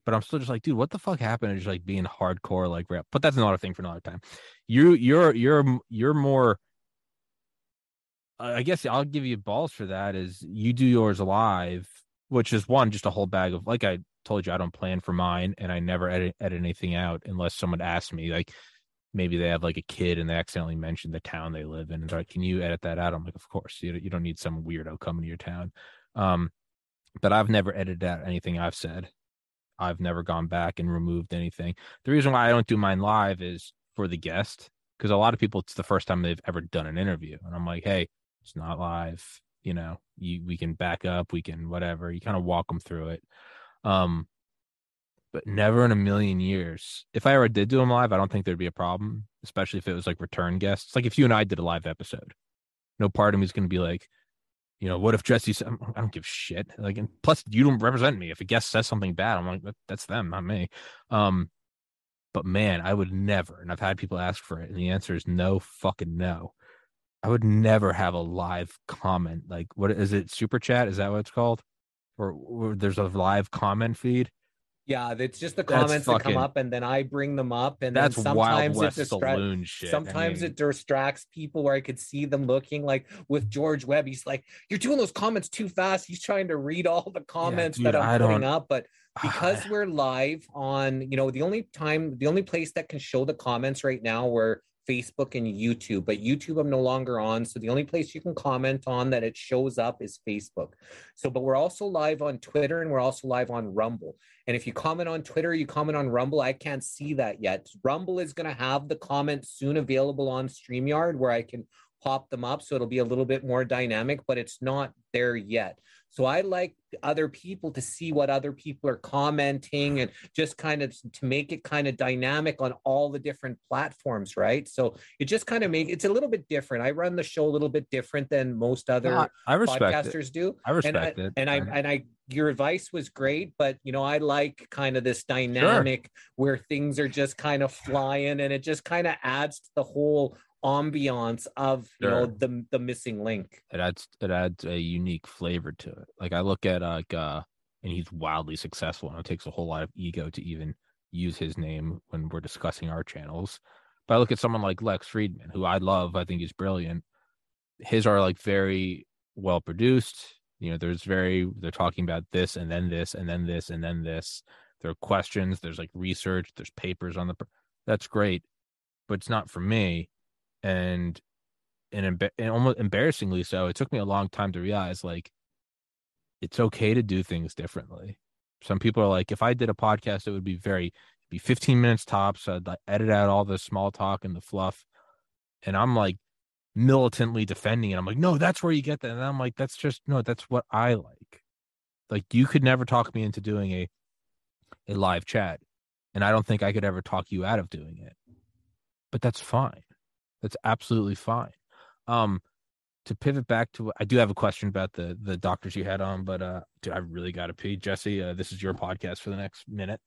but I'm still just like, dude, what the fuck happened? to Just like being hardcore like rap. But that's another thing for another time. You you're you're you're more. I guess I'll give you balls for that. Is you do yours live, which is one just a whole bag of like I told you I don't plan for mine, and I never edit edit anything out unless someone asks me. Like maybe they have like a kid and they accidentally mentioned the town they live in, and they're like, "Can you edit that out?" I'm like, "Of course. You you don't need some weirdo coming to your town." Um, but I've never edited out anything I've said. I've never gone back and removed anything. The reason why I don't do mine live is for the guest because a lot of people it's the first time they've ever done an interview, and I'm like, "Hey, it's not live." You know, you we can back up, we can whatever. You kind of walk them through it. Um, but never in a million years. If I ever did do them live, I don't think there'd be a problem, especially if it was like return guests. Like if you and I did a live episode, no part of me is going to be like, you know, what if Jesse said, I don't give shit. Like, and plus you don't represent me. If a guest says something bad, I'm like, that's them, not me. Um, but man, I would never, and I've had people ask for it, and the answer is no fucking no. I would never have a live comment. Like, what is it? Super chat? Is that what it's called? Or, or there's a live comment feed? Yeah, it's just the comments that come up, and then I bring them up, and that's then sometimes it distracts. Sometimes I mean, it distracts people where I could see them looking like with George Webb. He's like, "You're doing those comments too fast." He's trying to read all the comments yeah, dude, that I'm putting up, but because we're live on, you know, the only time, the only place that can show the comments right now where Facebook and YouTube, but YouTube I'm no longer on. So the only place you can comment on that it shows up is Facebook. So, but we're also live on Twitter and we're also live on Rumble. And if you comment on Twitter, you comment on Rumble, I can't see that yet. Rumble is going to have the comments soon available on StreamYard where I can pop them up. So it'll be a little bit more dynamic, but it's not there yet. So I like other people to see what other people are commenting and just kind of to make it kind of dynamic on all the different platforms, right? So it just kind of make it's a little bit different. I run the show a little bit different than most other no, I respect podcasters it. do. I respect and it. And I and I your advice was great, but you know, I like kind of this dynamic sure. where things are just kind of flying and it just kind of adds to the whole ambiance of you know the the missing link. It adds it adds a unique flavor to it. Like I look at like uh and he's wildly successful and it takes a whole lot of ego to even use his name when we're discussing our channels. But I look at someone like Lex Fridman, who I love, I think he's brilliant. His are like very well produced. You know, there's very they're talking about this and then this and then this and then this. There are questions, there's like research, there's papers on the that's great, but it's not for me and and, and almost embarrassingly so it took me a long time to realize like it's okay to do things differently. Some people are like if i did a podcast it would be very be 15 minutes tops i'd like, edit out all the small talk and the fluff and i'm like militantly defending it. I'm like no that's where you get that and i'm like that's just no that's what i like. Like you could never talk me into doing a a live chat and i don't think i could ever talk you out of doing it but that's fine that's absolutely fine. Um, to pivot back to, I do have a question about the the doctors you had on, but uh, dude, I really got to pee. Jesse, uh, this is your podcast for the next minute.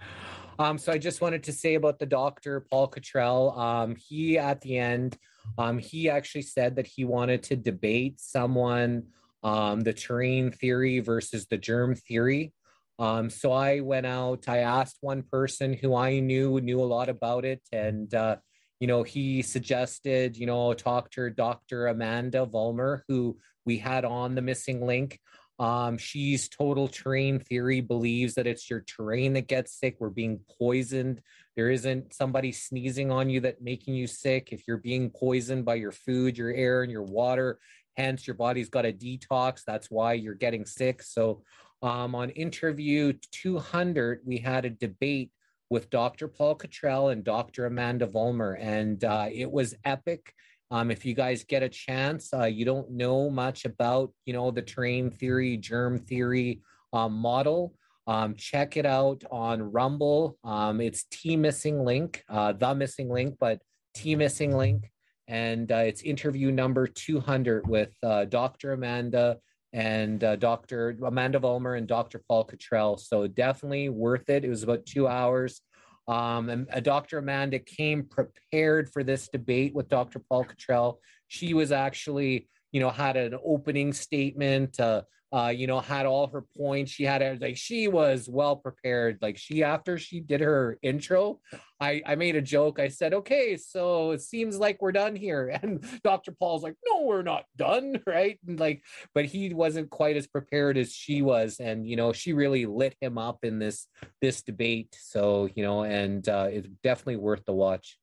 um, so I just wanted to say about the doctor Paul Cottrell. Um, he at the end, um, he actually said that he wanted to debate someone, um, the terrain theory versus the germ theory. Um, so I went out, I asked one person who I knew knew a lot about it, and uh, you know, he suggested, you know, talk to Dr. Amanda Vollmer, who we had on the missing link. Um, she's total terrain theory, believes that it's your terrain that gets sick. We're being poisoned. There isn't somebody sneezing on you that making you sick. If you're being poisoned by your food, your air, and your water, hence your body's got a detox. That's why you're getting sick. So um, on interview 200, we had a debate with Dr. Paul Cottrell and Dr. Amanda Vollmer, and uh, it was epic. Um, if you guys get a chance, uh, you don't know much about, you know, the terrain theory, germ theory um, model. Um, check it out on Rumble. Um, it's T Missing Link, uh, the Missing Link, but T Missing Link, and uh, it's interview number 200 with uh, Dr. Amanda and uh, Dr. Amanda Vollmer and Dr. Paul Cottrell. So definitely worth it. It was about two hours. Um, and uh, Dr. Amanda came prepared for this debate with Dr. Paul Cottrell. She was actually, you know, had an opening statement, uh, uh, you know, had all her points. She had like she was well prepared. Like she after she did her intro, I I made a joke. I said, "Okay, so it seems like we're done here." And Dr. Paul's like, "No, we're not done, right?" And like, but he wasn't quite as prepared as she was, and you know, she really lit him up in this this debate. So you know, and uh, it's definitely worth the watch.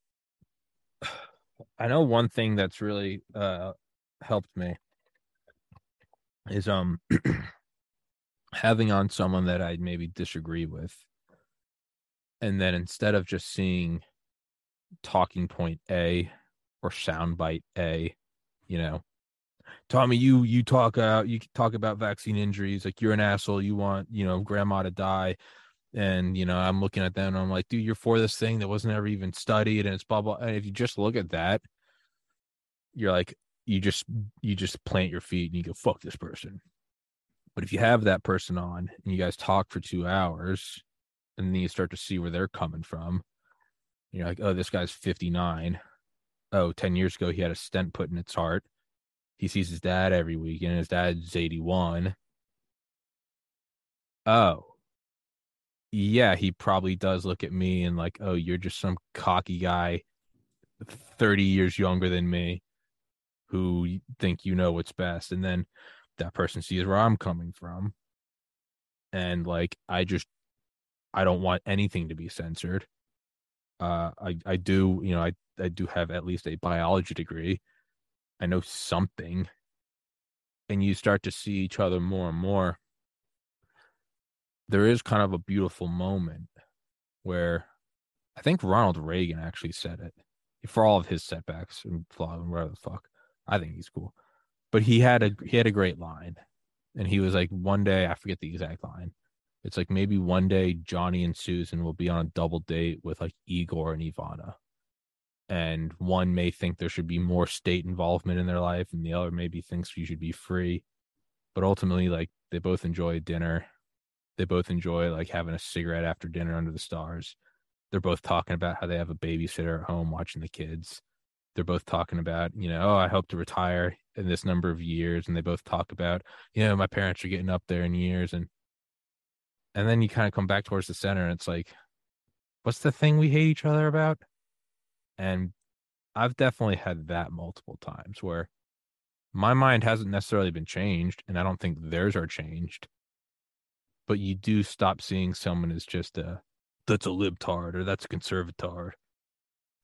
I know one thing that's really uh helped me is um having on someone that I maybe disagree with. And then instead of just seeing talking point A or soundbite A, you know, Tommy, you you talk out you talk about vaccine injuries, like you're an asshole, you want, you know, grandma to die. And you know, I'm looking at them and I'm like, dude, you're for this thing that wasn't ever even studied and it's blah blah. And if you just look at that, you're like, you just you just plant your feet and you go fuck this person. But if you have that person on and you guys talk for two hours and then you start to see where they're coming from you're like oh this guy's 59 oh 10 years ago he had a stent put in its heart. He sees his dad every week and his dad's 81 oh. Yeah he probably does look at me and like oh you're just some cocky guy 30 years younger than me who think you know what's best and then that person sees where i'm coming from. And like i just i don't want anything to be censored. Uh i i do you know i i do have at least a biology degree. I know something. And you start to see each other more and more. There is kind of a beautiful moment where i think ronald reagan actually said it for all of his setbacks and flaws and whatever the fuck I think he's cool. But he had a he had a great line. And he was like, one day, I forget the exact line. It's like maybe one day Johnny and Susan will be on a double date with like Igor and Ivana. And one may think there should be more state involvement in their life, and the other maybe thinks you should be free. But ultimately, like they both enjoy dinner. They both enjoy like having a cigarette after dinner under the stars. They're both talking about how they have a babysitter at home watching the kids they're both talking about, you know, oh, I hope to retire in this number of years. And they both talk about, you know, my parents are getting up there in years. And, and then you kind of come back towards the center and it's like, what's the thing we hate each other about? And I've definitely had that multiple times where my mind hasn't necessarily been changed. And I don't think theirs are changed. But you do stop seeing someone as just a, that's a libtard or that's a conservatard.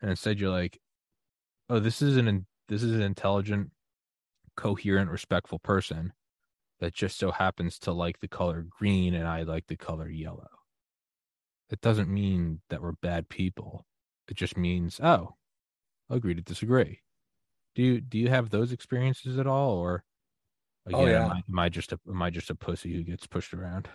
And instead you're like, oh, this is an this is an intelligent, coherent, respectful person that just so happens to like the color green and I like the color yellow. It doesn't mean that we're bad people. It just means, oh, agree to disagree. Do you do you have those experiences at all, or oh, again, oh, yeah. am, I, am I just a am I just a pussy who gets pushed around?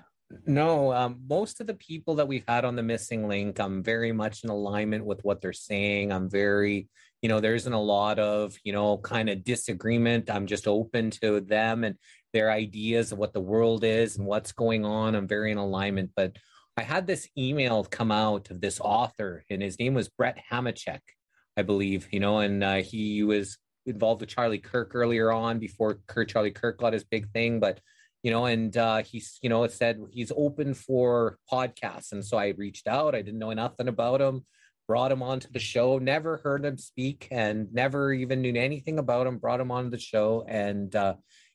No, um, most of the people that we've had on the missing link, I'm very much in alignment with what they're saying. I'm very, you know, there isn't a lot of, you know, kind of disagreement. I'm just open to them and their ideas of what the world is and what's going on. I'm very in alignment. But I had this email come out of this author, and his name was Brett Hamachek, I believe, you know, and uh, he was involved with Charlie Kirk earlier on before Kurt Charlie Kirk got his big thing. But you know, and uh, he's, you know, said he's open for podcasts. And so I reached out. I didn't know nothing about him, brought him onto the show, never heard him speak and never even knew anything about him, brought him onto the show. And uh,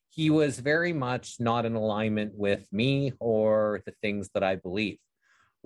he was very much not in alignment with me or the things that I believe.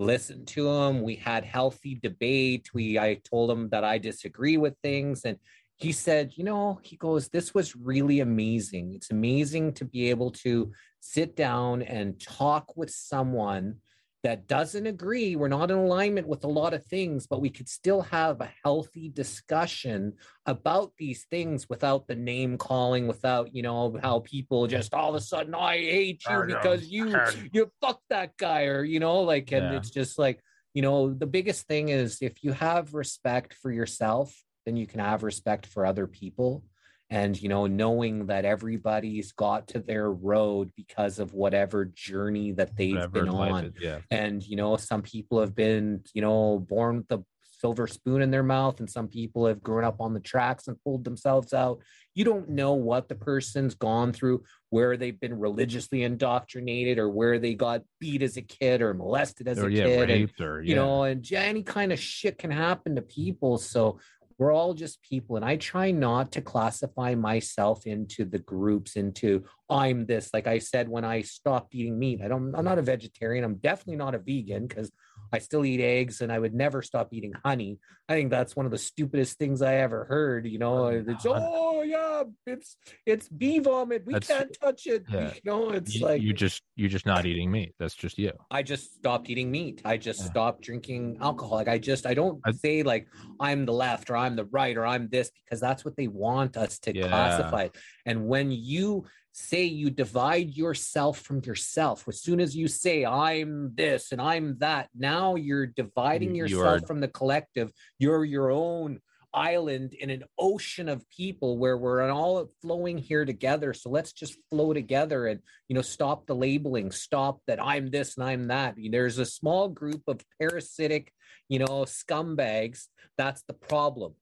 Listened to him. We had healthy debate. We I told him that I disagree with things and he said, you know, he goes, this was really amazing. It's amazing to be able to sit down and talk with someone that doesn't agree. We're not in alignment with a lot of things, but we could still have a healthy discussion about these things without the name calling, without, you know, how people just all of a sudden, I hate you because you, you fuck that guy, or, you know, like, and yeah. it's just like, you know, the biggest thing is if you have respect for yourself, then you can have respect for other people. And you know knowing that everybody's got to their road because of whatever journey that they've whatever been on. is, yeah. and you know some people have been you know born with the silver spoon in their mouth and some people have grown up on the tracks and pulled themselves out. You don't know what the person's gone through where they've been religiously indoctrinated or where they got beat as a kid or molested as or a yeah, kid and, or you know and any kind of shit can happen to people. So we're all just people and i try not to classify myself into the groups into i'm this like i said when i stopped eating meat. I don't i'm not a vegetarian i'm definitely not a vegan because i still eat eggs and i would never stop eating honey i think that's one of the stupidest things i ever heard you know oh, it's oh yeah it's it's bee vomit we That's- can't touch it yeah. you know it's you, like you just you're just not eating meat. That's just you. I just stopped eating meat. I just Yeah. stopped drinking alcohol. Like I just I don't I- say like I'm the left or I'm the right or I'm this because that's what they want us to Yeah. classify. And when you say you divide yourself from yourself, as soon as you say I'm this and I'm that, now you're dividing You- you yourself are- from the collective. You're your own island in an ocean of people where we're all flowing here together. So let's just flow together and you know stop the labeling. Stop that i'm this and i'm that. There's a small group of parasitic you know scumbags. That's the problem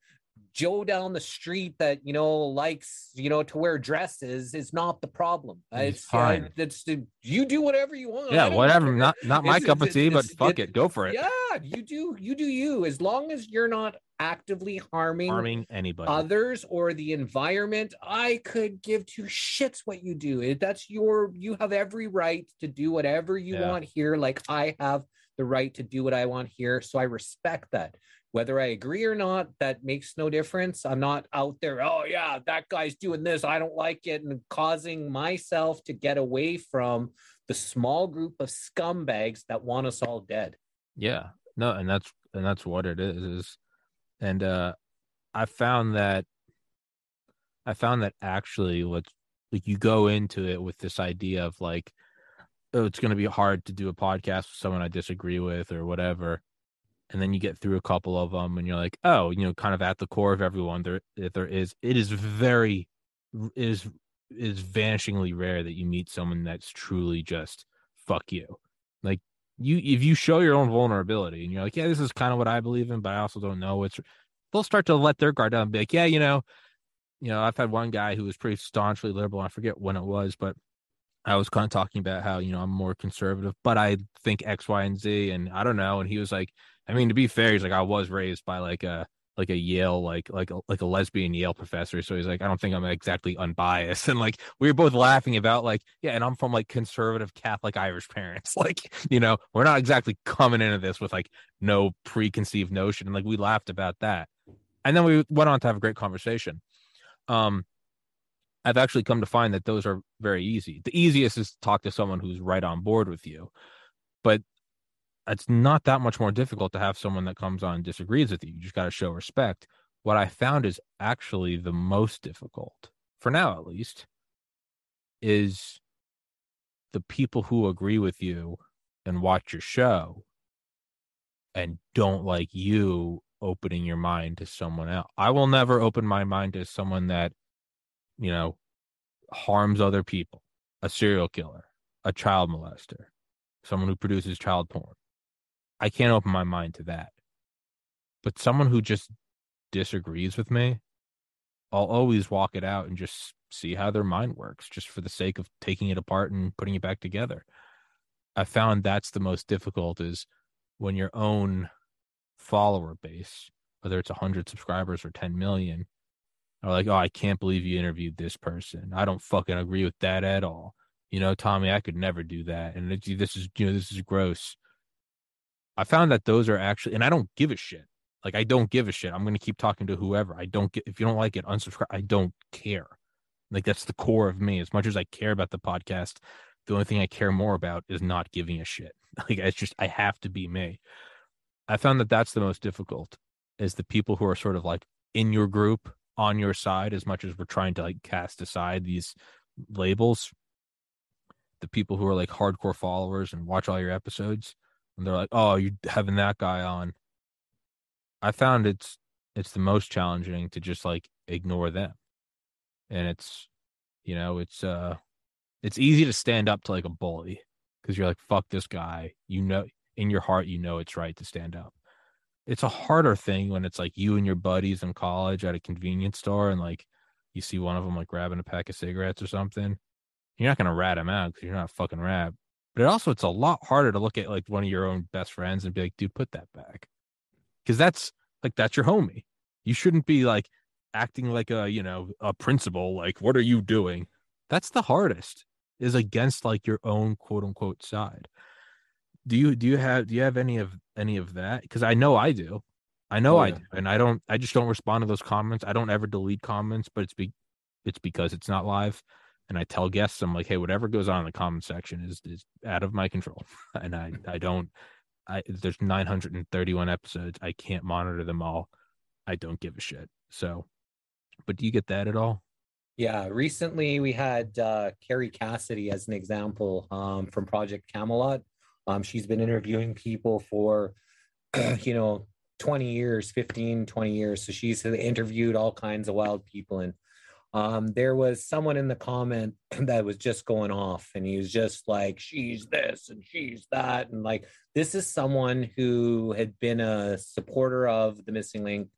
joe down the street that you know likes you know to wear dresses is not the problem He's it's fine. uh, it's you do whatever you want Yeah, whatever. care. Not not my It's- cup of it's- tea, but it's- fuck it- it, go for it. yeah you do you do you as long as you're not actively harming Harming anybody. others or the environment i could give two shits what you do that's your you have every right to do whatever you Yeah. want here like i have the right to do what i want here so i respect that whether i agree or not that makes no difference i'm not out there oh yeah that guy's doing this i don't like it and causing myself to get away from the small group of scumbags that want us all dead Yeah. No, and that's and that's what it is. Is and uh I found that I found that actually what's like you go into it with this idea of like oh it's going to be hard to do a podcast with someone I disagree with or whatever and then you get through a couple of them and you're like oh you know kind of at the core of everyone there there is. It is very it is is vanishingly rare that you meet someone that's truly just fuck you. Like you if you show your own vulnerability and you're like yeah this is kind of what i believe in but i also don't know it's they'll start to let their guard down and be like yeah you know you know i've had one guy who was pretty staunchly liberal i forget when it was but i was kind of talking about how you know i'm more conservative but i think x y and z and i don't know and he was like i mean to be fair he's like i was raised by like a like a Yale like like a, like a lesbian Yale professor. So he's like, I don't think I'm exactly unbiased. And like we were both laughing about like, yeah, and I'm from like conservative Catholic Irish parents. Like, you know, we're not exactly coming into this with like no preconceived notion. And like we laughed about that. And then we went on to have a great conversation. Um I've actually come to find that those are very easy. The easiest is to talk to someone who's right on board with you. But it's not that much more difficult to have someone that comes on and disagrees with you. You just got to show respect. What I found is actually the most difficult, for now at least, is the people who agree with you and watch your show and don't like you opening your mind to someone else. I will never open my mind to someone that, you know, harms other people, a serial killer, a child molester, someone who produces child porn. I can't open my mind to that. But someone who just disagrees with me, I'll always walk it out and just see how their mind works, just for the sake of taking it apart and putting it back together. I found that's the most difficult is when your own follower base, whether it's 100 subscribers or 10 million, are like, oh, I can't believe you interviewed this person. I don't fucking agree with that at all. You know, Tommy, I could never do that. And it, this is, you know, this is gross. I found that those are actually, and I don't give a shit. Like I don't give a shit. I'm going to keep talking to whoever. I don't get if you don't like it, unsubscribe. I don't care. Like that's the core of me. As much as I care about the podcast, the only thing I care more about is not giving a shit. Like it's just I have to be me. I found that that's the most difficult is the people who are sort of like in your group on your side as much as we're trying to like cast aside these labels. The people who are like hardcore followers and watch all your episodes and they're like, "Oh, you're having that guy on." I found it's it's the most challenging to just like ignore them. And it's you know, it's uh it's easy to stand up to like a bully because you're like, fuck this guy. You know in your heart you know it's right to stand up. It's a harder thing when it's like you and your buddies in college at a convenience store and like you see one of them like grabbing a pack of cigarettes or something. You're not gonna rat him out because you're not fucking rap. But it also it's a lot harder to look at like one of your own best friends and be like, dude, put that back. Because that's like that's your homie. You shouldn't be like acting like a, you know, a principal, like, what are you doing? That's the hardest, is against like your own quote unquote side. Do you do you have do you have any of any of that? Because I know I do. I know Oh, I do. And I don't I just don't respond to those comments. I don't ever delete comments, but it's be it's because it's not live. And I tell guests, I'm like, hey, whatever goes on in the comment section is is out of my control. And I I don't I there's 931 episodes. I can't monitor them all. I don't give a shit. So, but do you get that at all? Yeah, recently we had uh, Kerry Cassidy as an example um, from Project Camelot. Um, she's been interviewing people for, you know, 20 years, 15, 20 years. So she's interviewed all kinds of wild people. And um, there was someone in the comment that was just going off and he was just like, she's this and she's that. And like, this is someone who had been a supporter of the missing link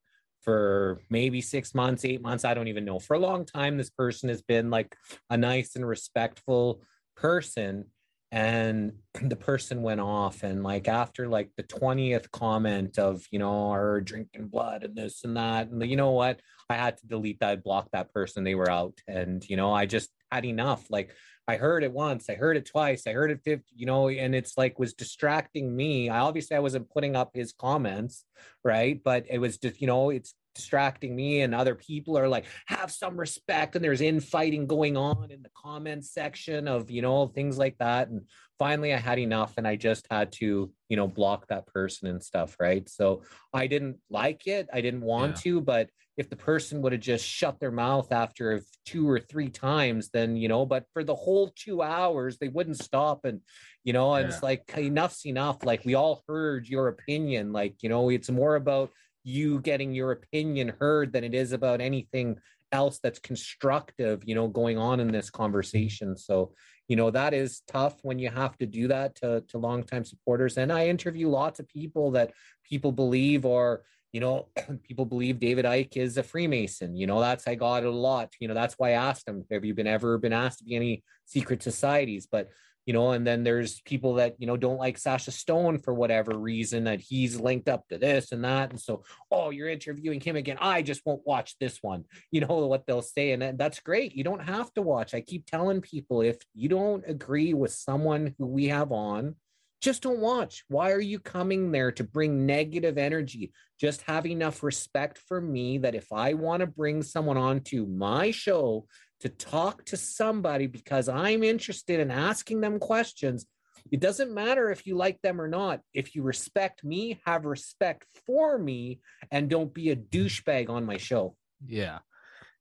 for maybe six months, eight months. I don't even know. For a long time, this person has been like a nice and respectful person. And the person went off. And like after like the 20th comment of, you know, our drinking blood and this and that. And you know what? I had to delete that, block that person. They were out. And, you know, I just had enough. Like I heard it once, I heard it twice, I heard it 50, you know, and it's like was distracting me. I obviously I wasn't putting up his comments, right? But it was just, you know, it's distracting me and other people are like have some respect and there's infighting going on in the comments section of you know things like that and finally i had enough and i just had to you know block that person and stuff right so i didn't like it i didn't want Yeah. to but if the person would have just shut their mouth after two or three times then you know but for the whole two hours they wouldn't stop and you know and it's like enough's enough like we all heard your opinion like you know it's more about you getting your opinion heard than it is about anything else that's constructive you know going on in this conversation. So you know that is tough when you have to do that to to longtime supporters. And i interview lots of people that people believe or you know people believe David Icke is a freemason. You know that's i got a lot. You know that's why i asked him have you been ever been asked to be any secret societies? But you know, and then there's people that, you know, don't like Sacha Stone for whatever reason that he's linked up to this and that. And so, oh, you're interviewing him again. I just won't watch this one. You know what they'll say. And that's great. You don't have to watch. I keep telling people if you don't agree with someone who we have on, just don't watch. Why are you coming there to bring negative energy? Just have enough respect for me that if I want to bring someone onto my show to talk to somebody because I'm interested in asking them questions. It doesn't matter if you like them or not. If you respect me, have respect for me, and don't be a douchebag on my show. Yeah.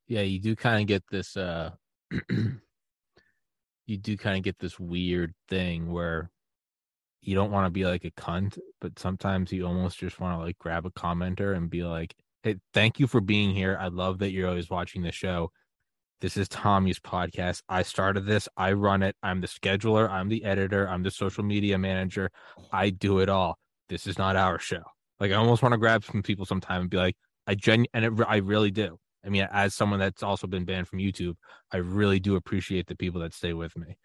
Yeah, you do kind of get this uh you do kind of get this weird thing where you don't want to be like a cunt, but sometimes you almost just want to like grab a commenter and be like, "Hey, thank you for being here. I love that you're always watching the show. This is Tommy's podcast. I started this. I run it. I'm the scheduler. I'm the editor. I'm the social media manager. I do it all. This is not our show. Like I almost want to grab some people sometime and be like, I gen and it, I really do. I mean, as someone that's also been banned from YouTube, I really do appreciate the people that stay with me.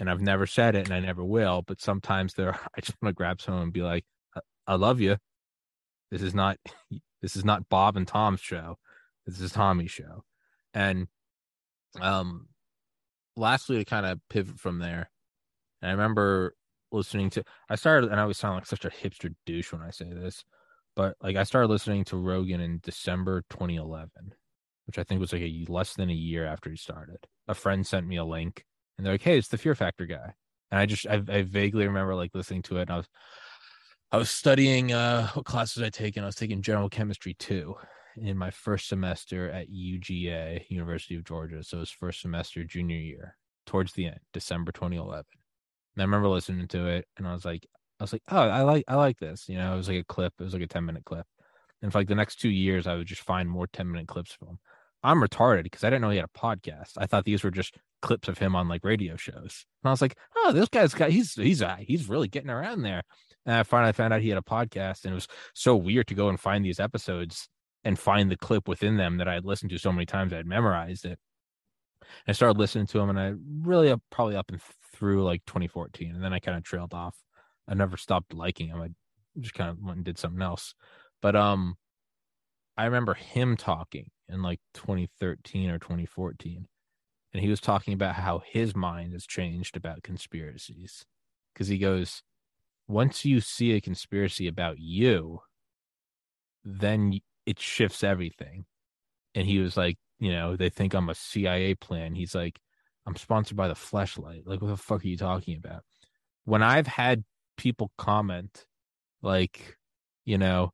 And I've never said it, and I never will. But sometimes there, I just want to grab someone and be like, I, I love you. This is not, this is not Bob and Tom's show. This is Tommy's show. And um, lastly, to kind of pivot from there, and I remember listening to, I started, and I always sound like such a hipster douche when I say this, but like I started listening to Rogan in December 2011, which I think was like a less than a year after he started. A friend sent me a link, and they're like, "Hey, it's the Fear Factor guy," and I just I, I vaguely remember like listening to it, and I was I was studying uh what classes I taken. I was taking general chemistry two in my first semester at UGA, University of Georgia. So it was first semester junior year, towards the end, December 2011. And I remember listening to it, and I was like, I was like, oh, I like I like this. You know, it was like a clip. It was like a 10 minute clip. And for like the next two years, I would just find more 10 minute clips from him. I'm retarded because I didn't know he had a podcast. I thought these were just clips of him on like radio shows. And I was like, oh, this guy's got he's he's uh, he's really getting around there. And I finally found out he had a podcast, and it was so weird to go and find these episodes and find the clip within them that I had listened to so many times I had memorized it. I started listening to him, and I really probably up and through like 2014, and then I kind of trailed off. I never stopped liking him. I just kind of went and did something else. But um, I remember him talking in like 2013 or 2014, and he was talking about how his mind has changed about conspiracies because he goes, once you see a conspiracy about you, then it shifts everything. And he was like, you know, they think I'm a CIA plan. He's like, I'm sponsored by the fleshlight. Like, what the fuck are you talking about? When I've had people comment, like, you know,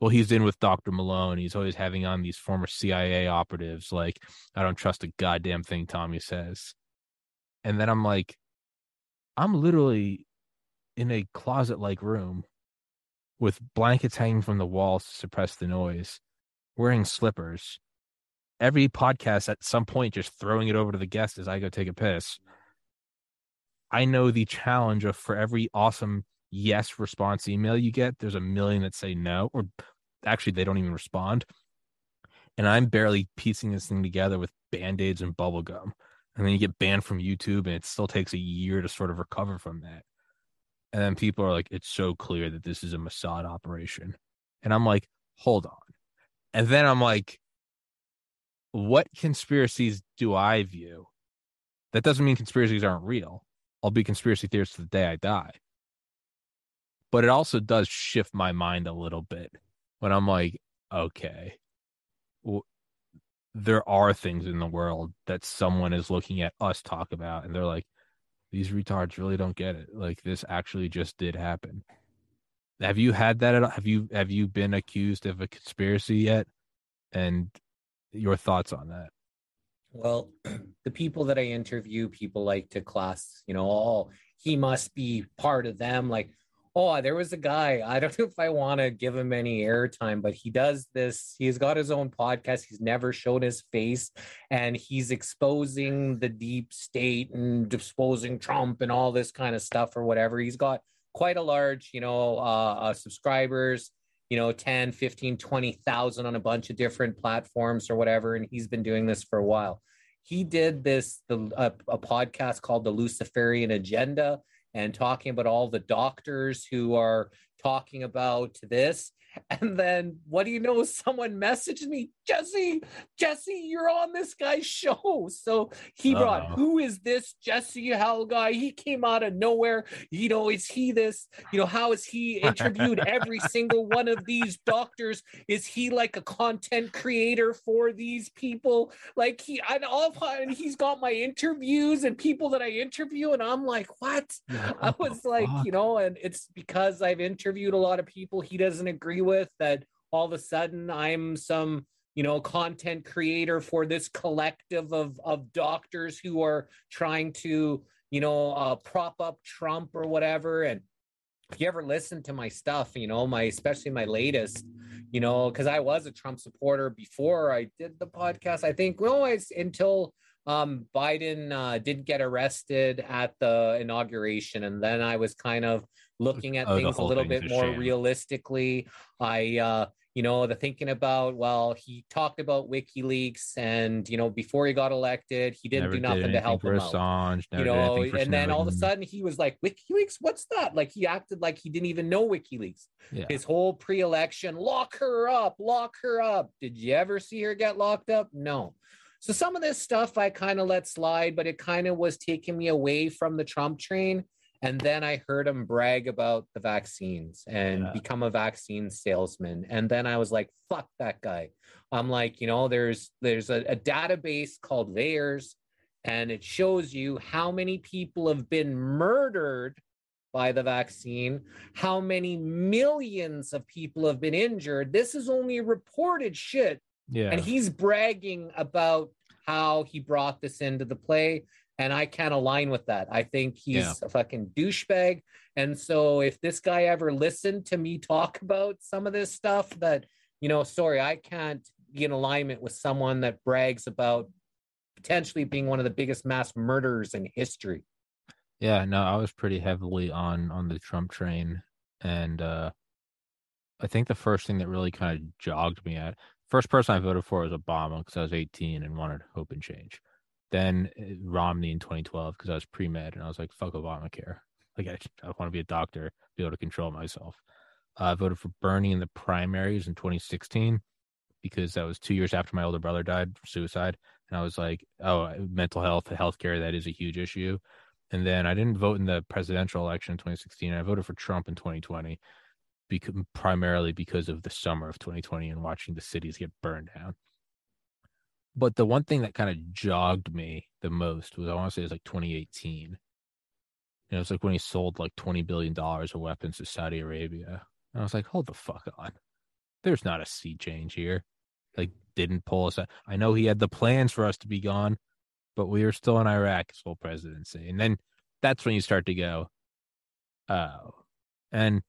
well, he's in with Dr. Malone. He's always having on these former CIA operatives. Like, I don't trust a goddamn thing Tommy says. And then I'm like, I'm literally in a closet like room with blankets hanging from the walls to suppress the noise, wearing slippers. Every podcast at some point just throwing it over to the guest as I go take a piss. I know the challenge of for every awesome yes response email you get, there's a million that say no, or actually they don't even respond. And I'm barely piecing this thing together with band aids and bubble gum. And then you get banned from YouTube, and it still takes a year to sort of recover from that. And then people are like, it's so clear that this is a Mossad operation. And I'm like, hold on. And then I'm like, what conspiracies do I view? That doesn't mean conspiracies aren't real. I'll be conspiracy theorist to the day I die but it also does shift my mind a little bit when I'm like, okay, well, there are things in the world that someone is looking at us talk about, and they're like, these retards really don't get it. Like this actually just did happen. Have you had that at all? Have you have you been accused of a conspiracy yet? And your thoughts on that? Well, the people that I interview, people like to class, you know, oh, he must be part of them. Like, oh, there was a guy. I don't know if I want to give him any airtime, but he does this. He's got his own podcast. He's never shown his face, and he's exposing the deep state and exposing Trump and all this kind of stuff or whatever. He's got quite a large, you know, uh, uh, subscribers. You know, 10, 15, 20,000 on a bunch of different platforms or whatever. And he's been doing this for a while. He did this, the, a, a podcast called The Luciferian Agenda and talking about all the doctors who are talking about this. And then what do you know? Someone messaged me, Jesse, Jesse, you're on this guy's show. So he Uh-oh. brought, who is this Jesse Hal guy? He came out of nowhere. You know, is he this? You know, how is he interviewed every single one of these doctors? Is he like a content creator for these people? Like he, I all and he's got my interviews and people that I interview, and I'm like, what? I was like, you know, and it's because I've interviewed a lot of people he doesn't agree with that all of a sudden I'm some you know content creator for this collective of of doctors who are trying to you know uh, prop up Trump or whatever. And if you ever listen to my stuff you know my especially my latest you know because I was a Trump supporter before I did the podcast I think well it's until um, Biden uh, did get arrested at the inauguration, and then I was kind of looking at oh, things a little bit more shame. realistically. I, uh, you know, the thinking about, well, he talked about WikiLeaks and, you know, before he got elected, he didn't never do nothing to help him Assange, out. You know, and then all of a sudden he was like, WikiLeaks, what's that? Like he acted like he didn't even know WikiLeaks. Yeah. His whole pre-election, lock her up, lock her up. Did you ever see her get locked up? No. So some of this stuff I kind of let slide, but it kind of was taking me away from the Trump train. And then I heard him brag about the vaccines and yeah. become a vaccine salesman. And then I was like, fuck that guy. I'm like, you know, there's there's a, a database called VAERS, and it shows you how many people have been murdered by the vaccine, how many millions of people have been injured. This is only reported shit. Yeah. And he's bragging about how he brought this into the play and I can't align with that. I think he's yeah. a fucking douchebag. And so if this guy ever listened to me talk about some of this stuff, that, you know, sorry, I can't be in alignment with someone that brags about potentially being one of the biggest mass murderers in history. Yeah, no, I was pretty heavily on on the Trump train and uh, I think the first thing that really kind of jogged me at first person I voted for was Obama because I was 18 and wanted hope and change. Then uh, Romney in 2012 because I was pre med and I was like, fuck Obamacare. Like, I, I want to be a doctor, be able to control myself. Uh, I voted for Bernie in the primaries in 2016 because that was two years after my older brother died from suicide. And I was like, oh, mental health, healthcare, that is a huge issue. And then I didn't vote in the presidential election in 2016. I voted for Trump in 2020 because, primarily because of the summer of 2020 and watching the cities get burned down. But the one thing that kind of jogged me the most was I want to say it was like 2018. You know, it's like when he sold like $20 billion of weapons to Saudi Arabia. And I was like, hold the fuck on. There's not a sea change here. Like, didn't pull us out. I know he had the plans for us to be gone, but we were still in Iraq his whole presidency. And then that's when you start to go, oh. And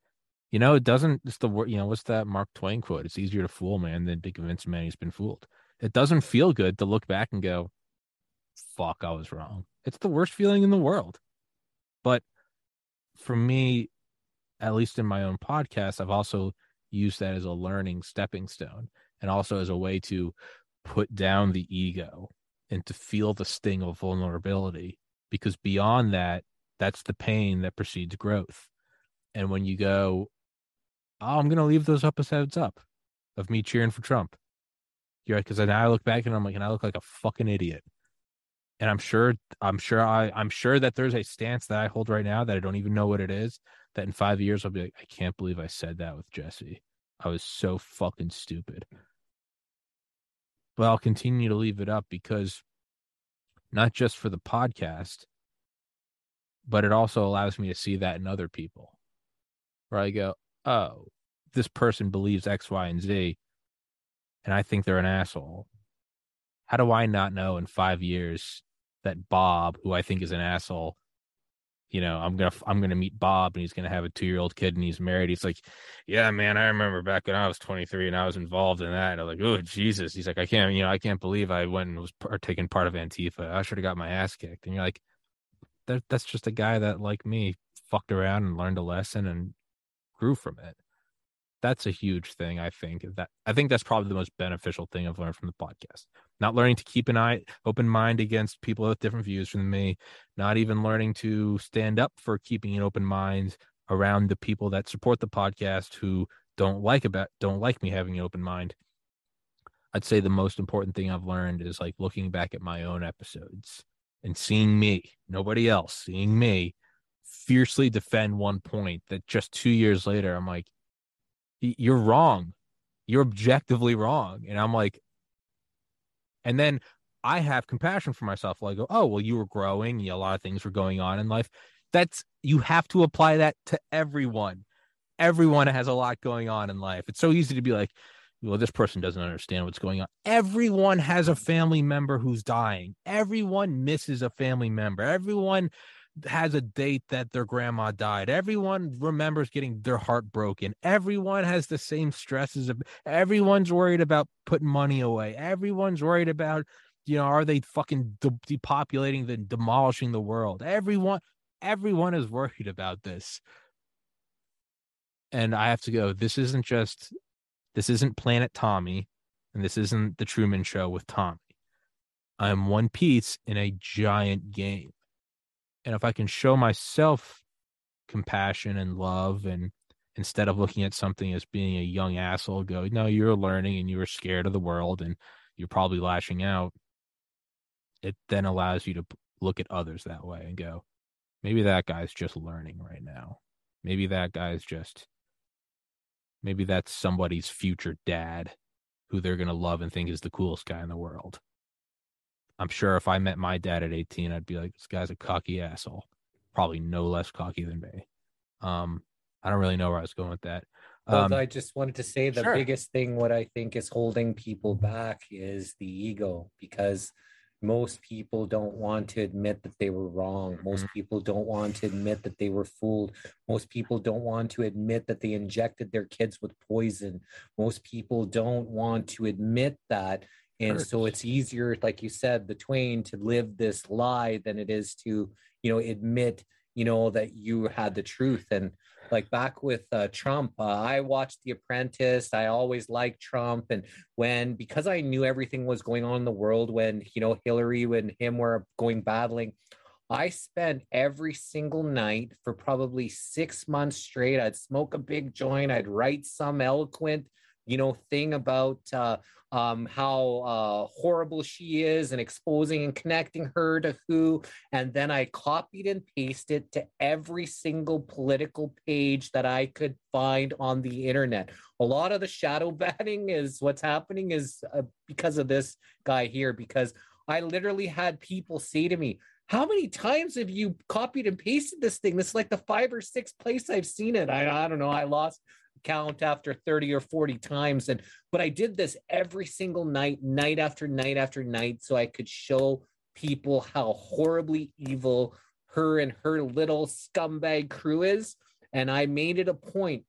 you know, it doesn't. It's the word. You know, what's that Mark Twain quote? It's easier to fool man than to convince a man he's been fooled. It doesn't feel good to look back and go, "Fuck, I was wrong." It's the worst feeling in the world. But for me, at least in my own podcast, I've also used that as a learning stepping stone, and also as a way to put down the ego and to feel the sting of vulnerability. Because beyond that, that's the pain that precedes growth. And when you go, oh, I'm gonna leave those episodes up of me cheering for Trump. You're because then I look back and I'm like, and I look like a fucking idiot. And I'm sure, I'm sure, I, I'm sure that there's a stance that I hold right now that I don't even know what it is. That in five years I'll be like, I can't believe I said that with Jesse. I was so fucking stupid. But I'll continue to leave it up because not just for the podcast, but it also allows me to see that in other people. Where I go, oh, this person believes X, Y, and Z, and I think they're an asshole. How do I not know in five years that Bob, who I think is an asshole, you know, I'm gonna I'm gonna meet Bob and he's gonna have a two year old kid and he's married. He's like, yeah, man, I remember back when I was 23 and I was involved in that. And I'm like, oh Jesus. He's like, I can't, you know, I can't believe I went and was taking part of Antifa. I should have got my ass kicked. And you're like, that that's just a guy that like me fucked around and learned a lesson and grew from it. That's a huge thing. I think that I think that's probably the most beneficial thing I've learned from the podcast. Not learning to keep an eye open mind against people with different views from me. Not even learning to stand up for keeping an open mind around the people that support the podcast who don't like about don't like me having an open mind. I'd say the most important thing I've learned is like looking back at my own episodes and seeing me, nobody else, seeing me fiercely defend one point that just two years later, I'm like, you're wrong. You're objectively wrong. And I'm like, and then I have compassion for myself. Like, oh, well, you were growing. A lot of things were going on in life. That's, you have to apply that to everyone. Everyone has a lot going on in life. It's so easy to be like, well, this person doesn't understand what's going on. Everyone has a family member who's dying. Everyone misses a family member. Everyone has a date that their grandma died. Everyone remembers getting their heart broken. Everyone has the same stresses. Of, everyone's worried about putting money away. Everyone's worried about, you know, are they fucking de- depopulating the demolishing the world? Everyone, everyone is worried about this. And I have to go, this isn't just, this isn't Planet Tommy, and this isn't the Truman Show with Tommy. I'm one piece in a giant game and if I can show myself compassion and love and instead of looking at something as being a young asshole go no you're learning and you're scared of the world and you're probably lashing out it then allows you to look at others that way and go maybe that guy's just learning right now. Maybe that guy's just maybe that's somebody's future dad who they're going to love and think is the coolest guy in the world I'm sure if I met my dad at 18, I'd be like, this guy's a cocky asshole. Probably no less cocky than me. Um, I don't really know where I was going with that. Um, I just wanted to say the sure. biggest thing, what I think is holding people back is the ego because most people don't want to admit that they were wrong. Most mm-hmm. people don't want to admit that they were fooled. Most people don't want to admit that they injected their kids with poison. Most people don't want to admit that and so it's easier like you said the twain to live this lie than it is to you know admit you know that you had the truth and like back with uh, Trump, uh, I watched The Apprentice. I always liked Trump, and when because I knew everything was going on in the world when you know Hillary and him were going battling, I spent every single night for probably six months straight. I'd smoke a big joint. I'd write some eloquent, you know, thing about uh, um, how uh, horrible she is and exposing and connecting her to who. And then I copied and pasted to every single political page that I could find on the internet. A lot of the shadow banning is what's happening is uh, because of this guy here, because I literally had people say to me, how many times have you copied and pasted this thing? This is like the five or six place I've seen it. I, I don't know. I lost count after 30 or 40 times. And but i did this every single night night after night after night so i could show people how horribly evil her and her little scumbag crew is. And i made it a point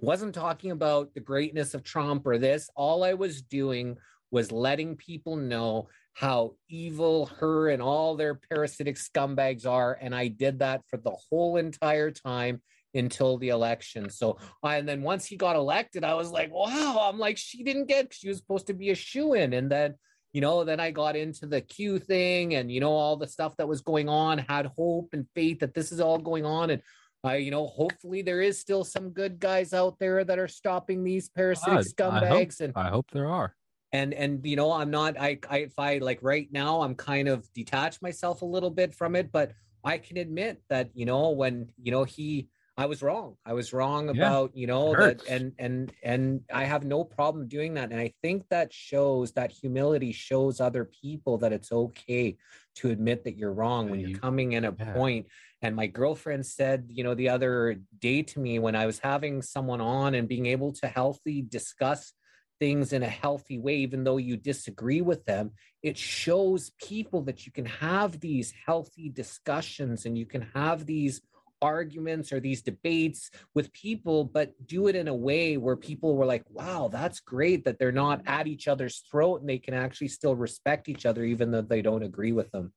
wasn't talking about the greatness of trump or this. All i was doing was letting people know how evil her and all their parasitic scumbags are. And i did that for the whole entire time until the election. So, and then once he got elected, I was like, wow, I'm like, she didn't get, she was supposed to be a shoe in. And then, you know, then I got into the Q thing and, you know, all the stuff that was going on, had hope and faith that this is all going on. And, I, you know, hopefully there is still some good guys out there that are stopping these parasitic scumbags. I hope, and I hope there are. And and you know, I'm not. I, I if I like right now, I'm kind of detached myself a little bit from it, but I can admit that you know when you know he I was wrong. I was wrong about, yeah, you know, that and and and I have no problem doing that. And I think that shows that humility shows other people that it's okay to admit that you're wrong when you're coming in a yeah. point. And my girlfriend said, you know, the other day to me when I was having someone on and being able to healthy discuss things in a healthy way, even though you disagree with them, it shows people that you can have these healthy discussions and you can have these arguments or these debates with people, but do it in a way where people were like, wow, that's great that they're not at each other's throat and they can actually still respect each other, even though they don't agree with them.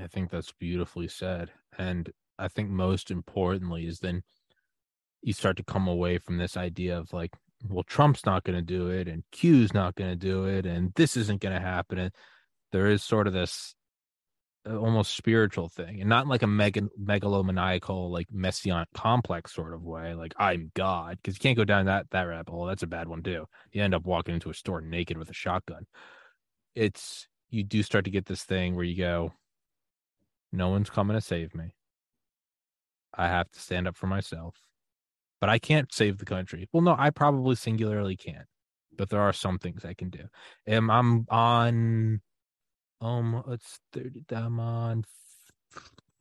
I think that's beautifully said. And I think most importantly is then you start to come away from this idea of like, well, Trump's not going to do it and Q's not going to do it and this isn't going to happen. And there is sort of this almost spiritual thing and not like a mega megalomaniacal like messianic complex sort of way like i'm god because you can't go down that that rabbit hole that's a bad one too. You end up walking into a store naked with a shotgun. It's you do start to get this thing where you go no one's coming to save me. I have to stand up for myself. But i can't save the country. Well no i probably singularly can't but there are some things i can do. And i'm on um it's 30 i'm on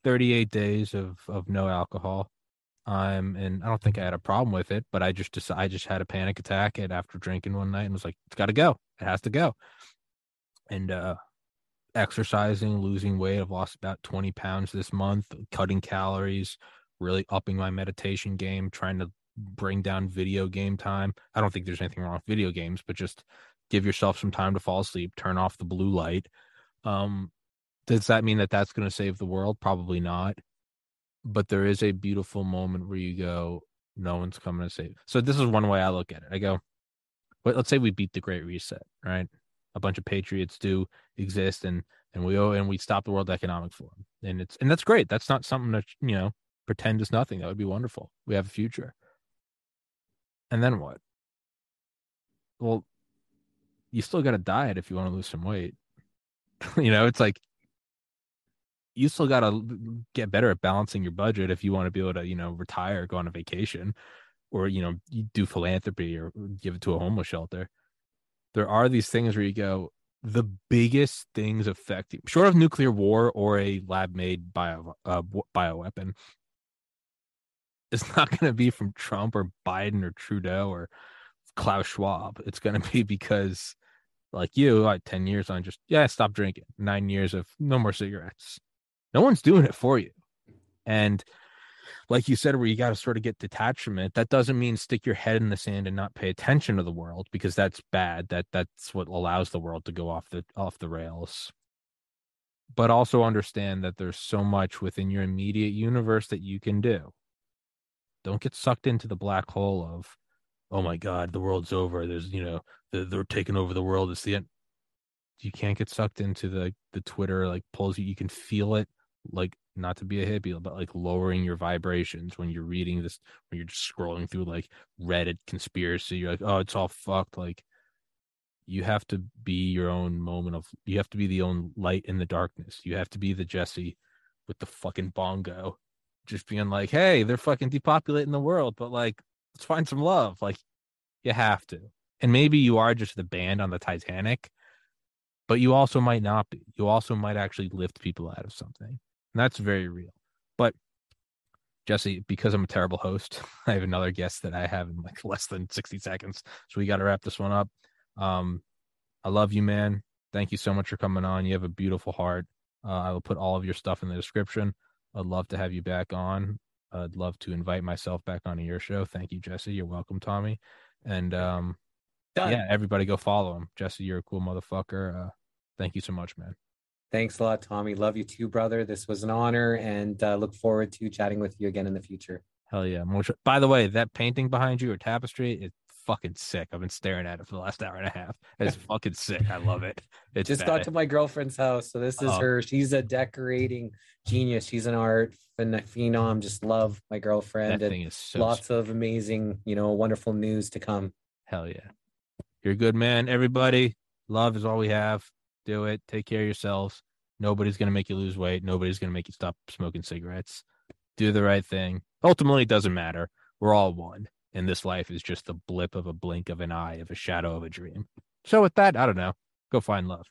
38 days of of no alcohol. I'm and i don't think i had a problem with it but i just decided i just had a panic attack and after drinking one night and was like it's got to go. It has to go. And uh exercising losing weight i've lost about 20 pounds this month cutting calories really upping my meditation game trying to bring down video game time. I don't think there's anything wrong with video games but just give yourself some time to fall asleep turn off the blue light um, does that mean that that's going to save the world? Probably not. But there is a beautiful moment where you go, no one's coming to save. So this is one way I look at it. I go, but let's say we beat the Great Reset, right? A bunch of patriots do exist, and and we owe, and we stop the World Economic Forum, and it's and that's great. That's not something to you know pretend is nothing. That would be wonderful. We have a future. And then what? Well, you still got to diet if you want to lose some weight. you know, it's like you still got to get better at balancing your budget if you want to be able to, you know, retire, go on a vacation, or you know, you do philanthropy or give it to a homeless shelter. There are these things where you go, the biggest things affecting, short of nuclear war or a lab-made bio uh, bioweapon, is not going to be from Trump or Biden or Trudeau or Klaus Schwab. It's going to be because like you, like 10 years on just, yeah, stop drinking. Nine years of no more cigarettes. No one's doing it for you. And like you said, where you got to sort of get detached from it, that doesn't mean stick your head in the sand and not pay attention to the world because that's bad. That that's what allows the world to go off the off the rails. but also understand that there's so much within your immediate universe that you can do. Don't get sucked into the black hole of, oh my God, the world's over. There's, you know, they're, they're taking over the world. It's the end. You can't get sucked into the the Twitter like pulls you. You can feel it, like not to be a hippie, but like lowering your vibrations when you're reading this, when you're just scrolling through like Reddit conspiracy. You're like, oh, it's all fucked. Like you have to be your own moment of you have to be the own light in the darkness. You have to be the Jesse with the fucking bongo, just being like, hey, they're fucking depopulating the world, but like, let's find some love. Like, you have to. And maybe you are just the band on the Titanic, but you also might not be. You also might actually lift people out of something. And that's very real. But Jesse, because I'm a terrible host, I have another guest that I have in like less than 60 seconds. So we got to wrap this one up. Um, I love you, man. Thank you so much for coming on. You have a beautiful heart. Uh, I will put all of your stuff in the description. I'd love to have you back on. I'd love to invite myself back onto your show. Thank you, Jesse. You're welcome, Tommy. And um, yeah, everybody go follow him. Jesse, you're a cool motherfucker. Uh, thank you so much, man. Thanks a lot, Tommy. Love you too, brother. This was an honor and uh, look forward to chatting with you again in the future. Hell yeah. By the way, that painting behind you or tapestry, it fucking sick. I've been staring at it for the last hour and a half. It's fucking sick. I love it. It's just bad. got to my girlfriend's house. So this is oh. her. She's a decorating genius. She's an art phenom. Just love my girlfriend. That thing is so lots sick. of amazing, you know, wonderful news to come. Hell yeah. You're a good man. Everybody, love is all we have. Do it. Take care of yourselves. Nobody's going to make you lose weight. Nobody's going to make you stop smoking cigarettes. Do the right thing. Ultimately, it doesn't matter. We're all one and this life is just the blip of a blink of an eye of a shadow of a dream. So with that, I don't know. Go find love.